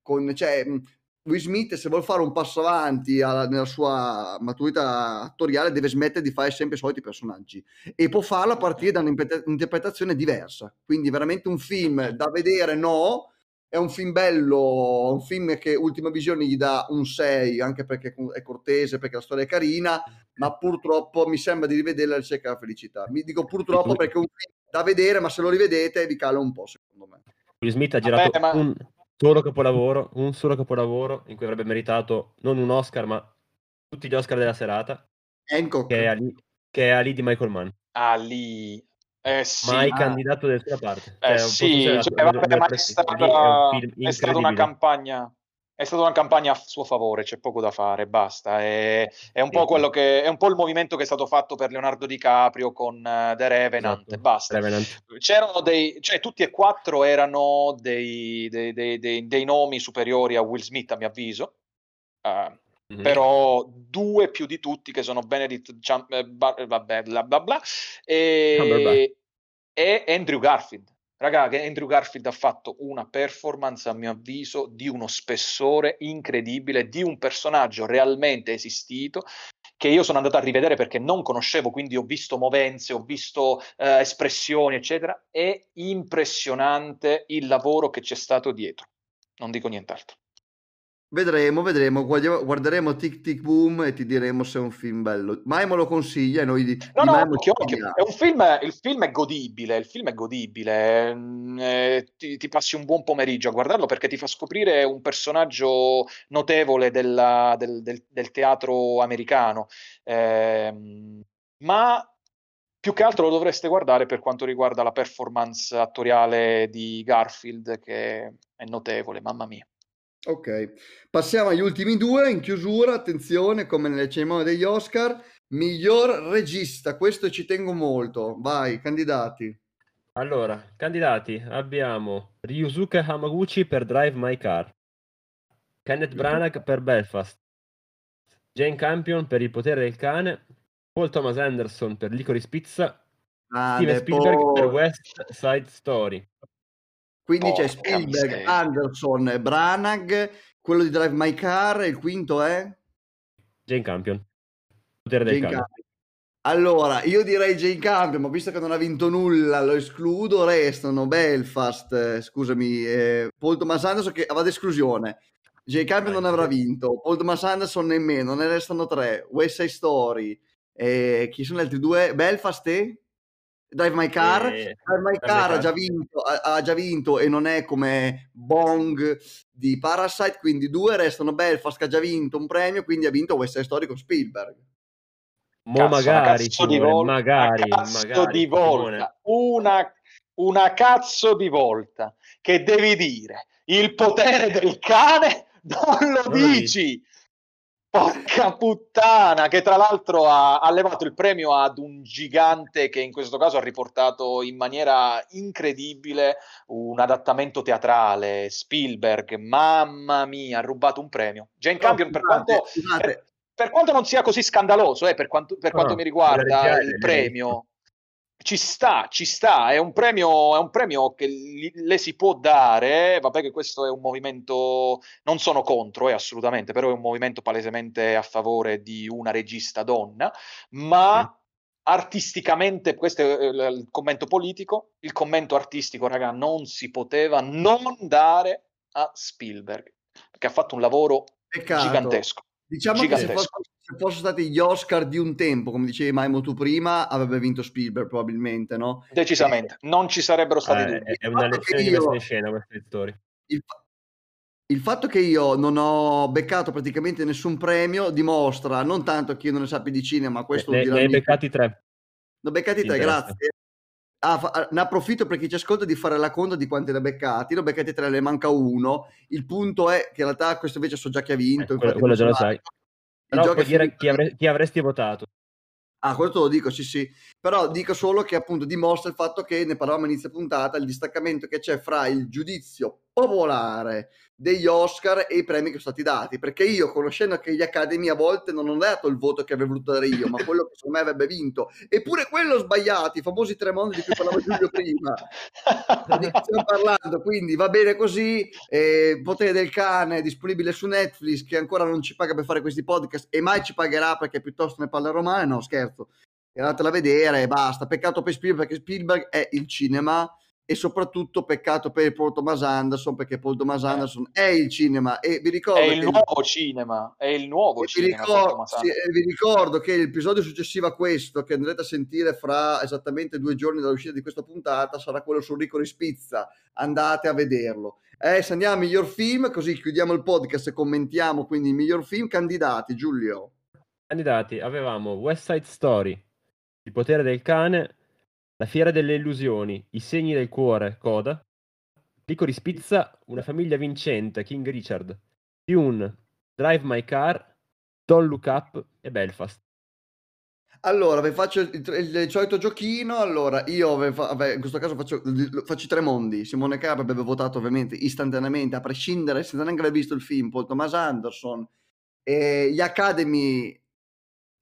con, cioè, Will Smith se vuole fare un passo avanti alla- nella sua maturità attoriale deve smettere di fare sempre i soliti personaggi e può farlo a partire da un'interpretazione diversa. Quindi veramente un film da vedere no, è un film bello, un film che Ultima Visione gli dà un 6 anche perché è cortese, perché la storia è carina, ma purtroppo mi sembra di rivedere la ricerca della felicità. Mi dico purtroppo perché è un film da vedere, ma se lo rivedete vi cala un po' secondo me. Will Smith ha Vabbè, girato ma- un solo capolavoro, un solo capolavoro in cui avrebbe meritato non un Oscar, ma tutti gli Oscar della serata, Hancock. che è Ali, che è Ali di Michael Mann. Lì. Eh sì. Mai ah. candidato da nessuna parte. Eh Cioè, sì, cioè, vabbè, ma è stata, è un film è stata una campagna. È stata una campagna a suo favore, c'è poco da fare, basta. È, è un po' quello che è un po' il movimento che è stato fatto per Leonardo DiCaprio con eh, The Revenant Esatto, basta. Revenant. C'erano dei, cioè tutti e quattro erano dei, dei- dei- dei- nomi superiori a Will Smith, a mio avviso. Eh, Mhm. però due più di tutti che sono Benedict Jam- eh, vabbè, bla bla bla e, e Andrew Garfield raga che Andrew Garfield ha fatto una performance a mio avviso di uno spessore incredibile di un personaggio realmente esistito che io sono andato a rivedere perché non conoscevo quindi ho visto movenze ho visto eh, espressioni eccetera. È impressionante il lavoro che c'è stato dietro. Non dico nient'altro Vedremo, vedremo, guardiamo- guarderemo Tic Tic Boom e ti diremo se è un film bello. Maimo lo consiglia e noi di, No, di no, occhio, occhio. È un film, il film è godibile, il film è godibile, mm, eh, ti, ti passi un buon pomeriggio a guardarlo perché ti fa scoprire un personaggio notevole della- del, del- del teatro americano, Ehm, ma più che altro lo dovreste guardare per quanto riguarda la performance attoriale di Garfield, che è notevole, mamma mia. Ok, passiamo agli ultimi due in chiusura. Attenzione, come nelle cerimonie degli Oscar, miglior regista. Questo ci tengo molto. Vai, candidati. Allora, candidati abbiamo Ryusuke Hamaguchi per Drive My Car, Kenneth Branagh per Belfast, Jane Campion per Il potere del cane, Paul Thomas Anderson per Licorice Pizza, Ah, Steven Spielberg poi- per West Side Story. Quindi c'è Porca Spielberg, miseria. Anderson, Branagh, quello di Drive My Car, e il quinto è? Jane Campion. Potere del Jane. Campion. Allora, io direi Jane Campion, ma visto che non ha vinto nulla, lo escludo, restano Belfast, eh, scusami, eh, Paul Thomas Anderson che va ad esclusione. Jane Campion non avrà vinto, Paul Thomas Anderson nemmeno, ne restano tre, West Side Story, eh, chi sono gli altri due? Belfast e? Drive My Car? E- Drive My Car ha Car. già, vinto, ha, ha già vinto e non è come Bong di Parasite, quindi due restano Belfast che ha già vinto un premio, quindi ha vinto West Side Story con Spielberg. Mo magari, cazzo di volta, magari, una cazzo magari, di volta, una, una cazzo di volta che devi dire il potere del cane, non lo Non lo dici. Porca puttana, che tra l'altro ha, ha levato il premio ad un gigante che in questo caso ha riportato in maniera incredibile un adattamento teatrale, Spielberg, mamma mia, ha rubato un premio. Jane Campion, per quanto, per, per quanto non sia così scandaloso, eh, per quanto, per quanto No, mi riguarda il premio, ci sta, ci sta, è un premio, è un premio che li- le si può dare, vabbè che questo è un movimento, non sono contro, eh, assolutamente, però è un movimento palesemente a favore di una regista donna, ma artisticamente, questo è eh, il commento politico, il commento artistico, raga, non si poteva non dare a Spielberg, perché ha fatto un lavoro Peccato. gigantesco. Diciamo che se Gigantesco. fosse- se fossero stati gli Oscar di un tempo, come dicevi Maimo tu prima, avrebbe vinto Spielberg probabilmente, no? Decisamente, non ci sarebbero stati Eh, dubbi. è, una che lezione di io- in scena questa storia. Il, il fatto che io non ho beccato praticamente nessun premio dimostra non tanto che io non ne sappia di cinema, questo Ne, lo ne hai beccati tre. Ne ho beccati Ti tre, grazie. Ah, fa- ah, ne approfitto per chi ci ascolta di fare la conta di quanti ne ha beccati. Ne ho beccati tre, ne manca uno. Il punto è che in realtà questo invece so già chi ha vinto. Eh, quello- quello già lo sai. Però puoi dire chi, avre- chi avresti votato. Ah, quello te lo dico, sì, sì. Però dico solo che appunto dimostra il fatto che ne parlavamo inizio puntata, il distaccamento che c'è fra il giudizio popolare degli Oscar e i premi che sono stati dati. Perché io, conoscendo che gli Academy a volte non ho dato il voto che avrei voluto dare io, ma quello che secondo me avrebbe vinto. Eppure quello sbagliato, i famosi tre mondi di cui parlava Giulio prima. Di che stiamo parlando, quindi va bene così. eh, Potere del cane disponibile su Netflix, che ancora non ci paga per fare questi podcast e mai ci pagherà perché piuttosto ne parlerò mai. No, scherzo. Andatela a vedere e basta. Peccato per Spielberg perché Spielberg è il cinema e soprattutto peccato per Paul Thomas Anderson perché Paul Thomas Eh. Anderson è il cinema e vi ricordo È il che nuovo cinema, è il nuovo e vi, cinema. ricor- Porto Masano. sì, e vi ricordo che l'episodio successivo a questo, che andrete a sentire fra esattamente due giorni dall'uscita di questa puntata, sarà quello su Rico Rispizza. Andate a vederlo. Eh, se andiamo a miglior film, così chiudiamo il podcast e commentiamo quindi il miglior film. Candidati, Giulio. Candidati avevamo West Side Story, Il potere del cane, La fiera delle illusioni, I segni del cuore, Coda, Licorice Pizza, Una famiglia vincente, King Richard, Dune, Drive My Car, Don't Look Up e Belfast. Allora, vi faccio il, il- il solito giochino. Allora, io vabbè, in questo caso faccio, faccio tre mondi. Simone Capra avrebbe votato ovviamente istantaneamente, a prescindere, senza neanche aver visto il film, Paul Thomas Anderson. E gli Academy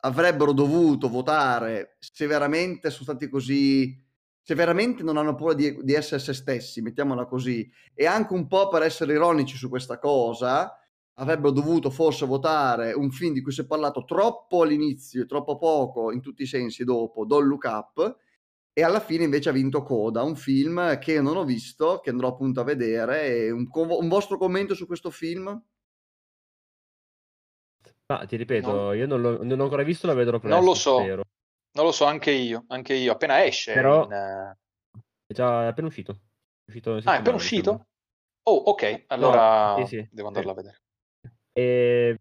avrebbero dovuto votare se veramente sono stati così, se veramente non hanno paura di, di essere se stessi, mettiamola così, e anche un po' per essere ironici su questa cosa, avrebbero dovuto forse votare un film di cui si è parlato troppo all'inizio e troppo poco in tutti i sensi dopo, Don't Look Up, e alla fine invece ha vinto Coda, un film che non ho visto, che andrò appunto a vedere. Un, un vostro commento su questo film? Ma ti ripeto, Non- io non l'ho, non l'ho ancora visto, lo vedrò presto, Non lo so. spero. Non lo so, anche io, anche io. Appena esce. Però- in, È già appena uscito. È uscito Ah, è appena uscito? Oh, ok, allora sì, sì, devo andarlo sì. a vedere. E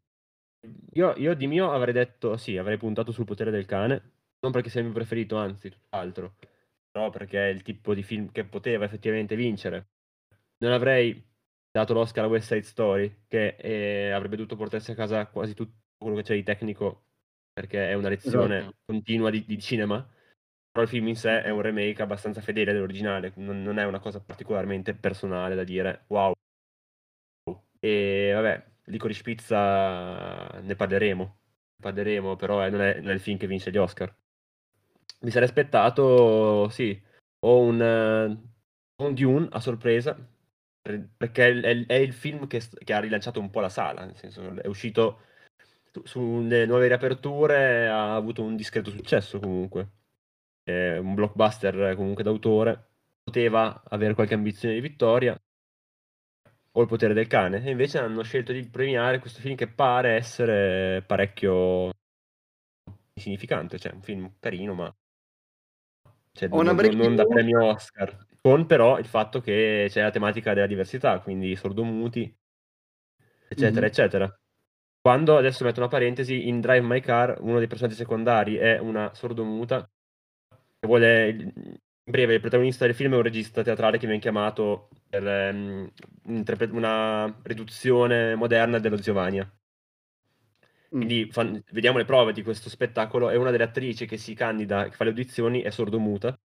io, io di mio avrei detto sì, avrei puntato sul potere del cane. non perché sia il mio preferito, anzi, tutt'altro, però perché è il tipo di film che poteva effettivamente vincere. Non avrei dato l'Oscar a West Side Story, che eh, avrebbe dovuto portarsi a casa quasi tutto quello che c'è di tecnico, perché è una lezione Esatto. continua di, di cinema. Però il film in sé è un remake abbastanza fedele dell'originale, non, non è una cosa particolarmente personale da dire wow. E vabbè, Licorice Pizza ne parleremo, ne parleremo, però eh, non, è, non è il film che vince gli Oscar. Mi sarei aspettato, sì, o un, uh, un Dune a sorpresa, perché è, è il film che, che, ha rilanciato un po' la sala, nel senso è uscito sulle nuove riaperture, ha avuto un discreto successo comunque. Eh, un blockbuster comunque d'autore, poteva avere qualche ambizione di vittoria o il potere del cane, e invece hanno scelto di premiare questo film che pare essere parecchio insignificante, cioè un film carino, ma cioè, non, non da premio Oscar, con però il fatto che c'è la tematica della diversità, quindi sordomuti, eccetera, mm-hmm. eccetera. Quando, adesso metto una parentesi, in Drive My Car uno dei personaggi secondari è una sordomuta vuole in breve il protagonista del film è un regista teatrale che viene chiamato per um, una riduzione moderna dello Giovanni. Mm. Quindi fan, vediamo le prove di questo spettacolo e una delle attrici che si candida, che fa le audizioni, è sordomuta.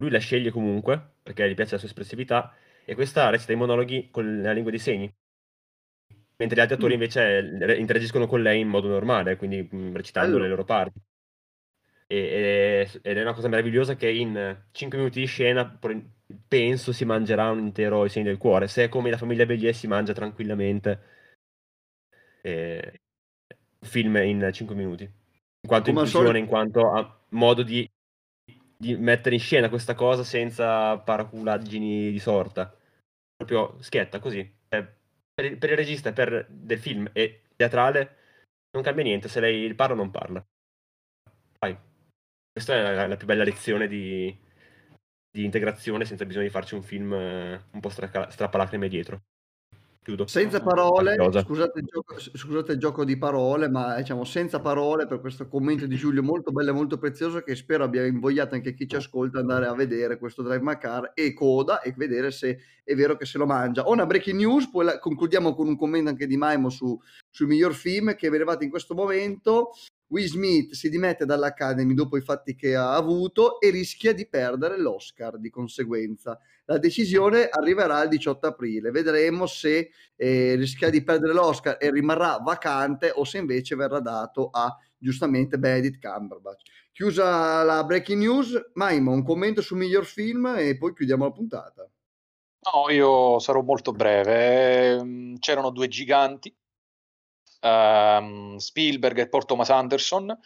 Lui la sceglie comunque perché gli piace la sua espressività e questa recita i monologhi con la lingua dei segni. Mentre gli altri attori mm. invece interagiscono con lei in modo normale, quindi mm, recitando allora. le loro parti ed è una cosa meravigliosa che in 5 minuti di scena penso si mangerà un intero I segni del cuore se è come la famiglia Bellier si mangia tranquillamente eh, un film in 5 minuti in quanto come inclusione, in quanto a modo di, di, mettere in scena questa cosa senza paraculaggini di sorta. Proprio schietta così. Eh, per, il, per il regista per del film e teatrale non cambia niente se lei parla o non parla. Vai. Questa è la, la più bella lezione di, di, integrazione senza bisogno di farci un film eh, un po' stra- strappalacrime dietro. Chiudo. Senza parole, scusate il, gioco, scusate il, gioco, di parole, ma diciamo senza parole per questo commento di Giulio molto bello e molto prezioso che spero abbia invogliato anche chi ci ascolta ad andare a vedere questo Drive My Car e coda e vedere se è vero che se lo mangia. Ho una breaking news, poi la, concludiamo con un commento anche di Maimo su, sul miglior film che è arrivato in questo momento. Will Smith si dimette dall'Academy dopo i fatti che ha avuto e rischia di perdere l'Oscar di conseguenza. La decisione arriverà il 18 aprile. Vedremo se eh, rischia di perdere l'Oscar e rimarrà vacante o se invece verrà dato a giustamente Benedict Cumberbatch. Chiusa la breaking news, Maimo, un commento sul miglior film e poi chiudiamo la puntata. No, io sarò molto breve. Ehm, c'erano due giganti um, Spielberg e Paul Thomas Anderson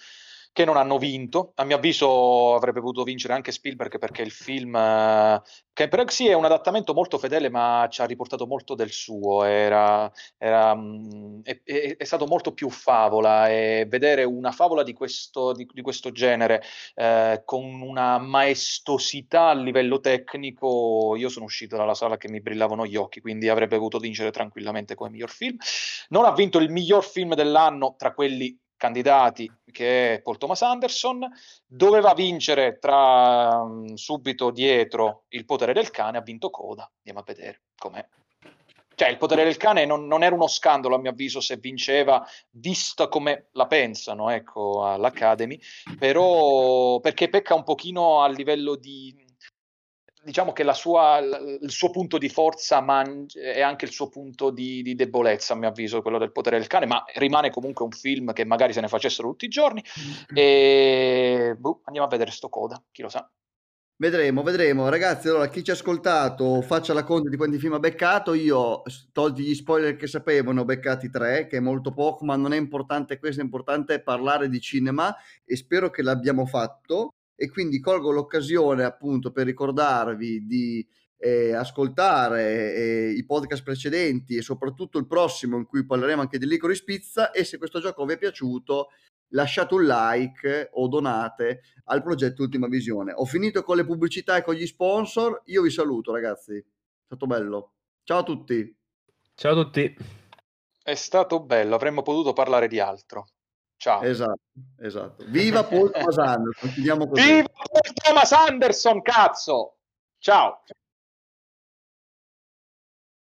che non hanno vinto. A mio avviso avrebbe potuto vincere anche Spielberg perché il film, eh, che però sì è un adattamento molto fedele ma ci ha riportato molto del suo, era, era, mm, è, è, è, stato molto più favola e vedere una favola di questo, di, di questo genere eh, con una maestosità a livello tecnico, io sono uscito dalla sala che mi brillavano gli occhi, quindi avrebbe potuto vincere tranquillamente come miglior film. Non ha vinto il miglior film dell'anno tra quelli candidati, che è Paul Thomas Anderson, doveva vincere tra um, subito dietro il potere del cane, ha vinto Coda. Andiamo a vedere com'è. Cioè, il potere del cane non, non, era uno scandalo, a mio avviso, se vinceva, vista come la pensano, ecco, all'Academy, però perché pecca un pochino a livello di diciamo che sua, il suo punto di forza man- è anche il suo punto di, di, debolezza, a mio avviso, quello del potere del cane, ma rimane comunque un film che magari se ne facessero tutti i giorni. Mm. E boh, andiamo a vedere sto coda, chi lo sa. Vedremo, vedremo. Ragazzi, allora chi ci ha ascoltato faccia la conta di quanti film ha beccato. Io, tolti gli spoiler che sapevo, ne ho beccati tre, che è molto poco, ma non è importante questo, è importante parlare di cinema e spero che l'abbiamo fatto e quindi colgo l'occasione appunto per ricordarvi di eh, ascoltare eh, i podcast precedenti e soprattutto il prossimo in cui parleremo anche di Licorice Pizza e se questo gioco vi è piaciuto lasciate un like o donate al progetto Ultima Visione. Ho finito con le pubblicità e con gli sponsor, io vi saluto ragazzi, è stato bello. Ciao a tutti. Ciao a tutti. È stato bello, avremmo potuto parlare di altro. Ciao. Esatto, esatto. Viva Paul Thomas Anderson. Viva Paul Thomas Anderson, cazzo! Ciao.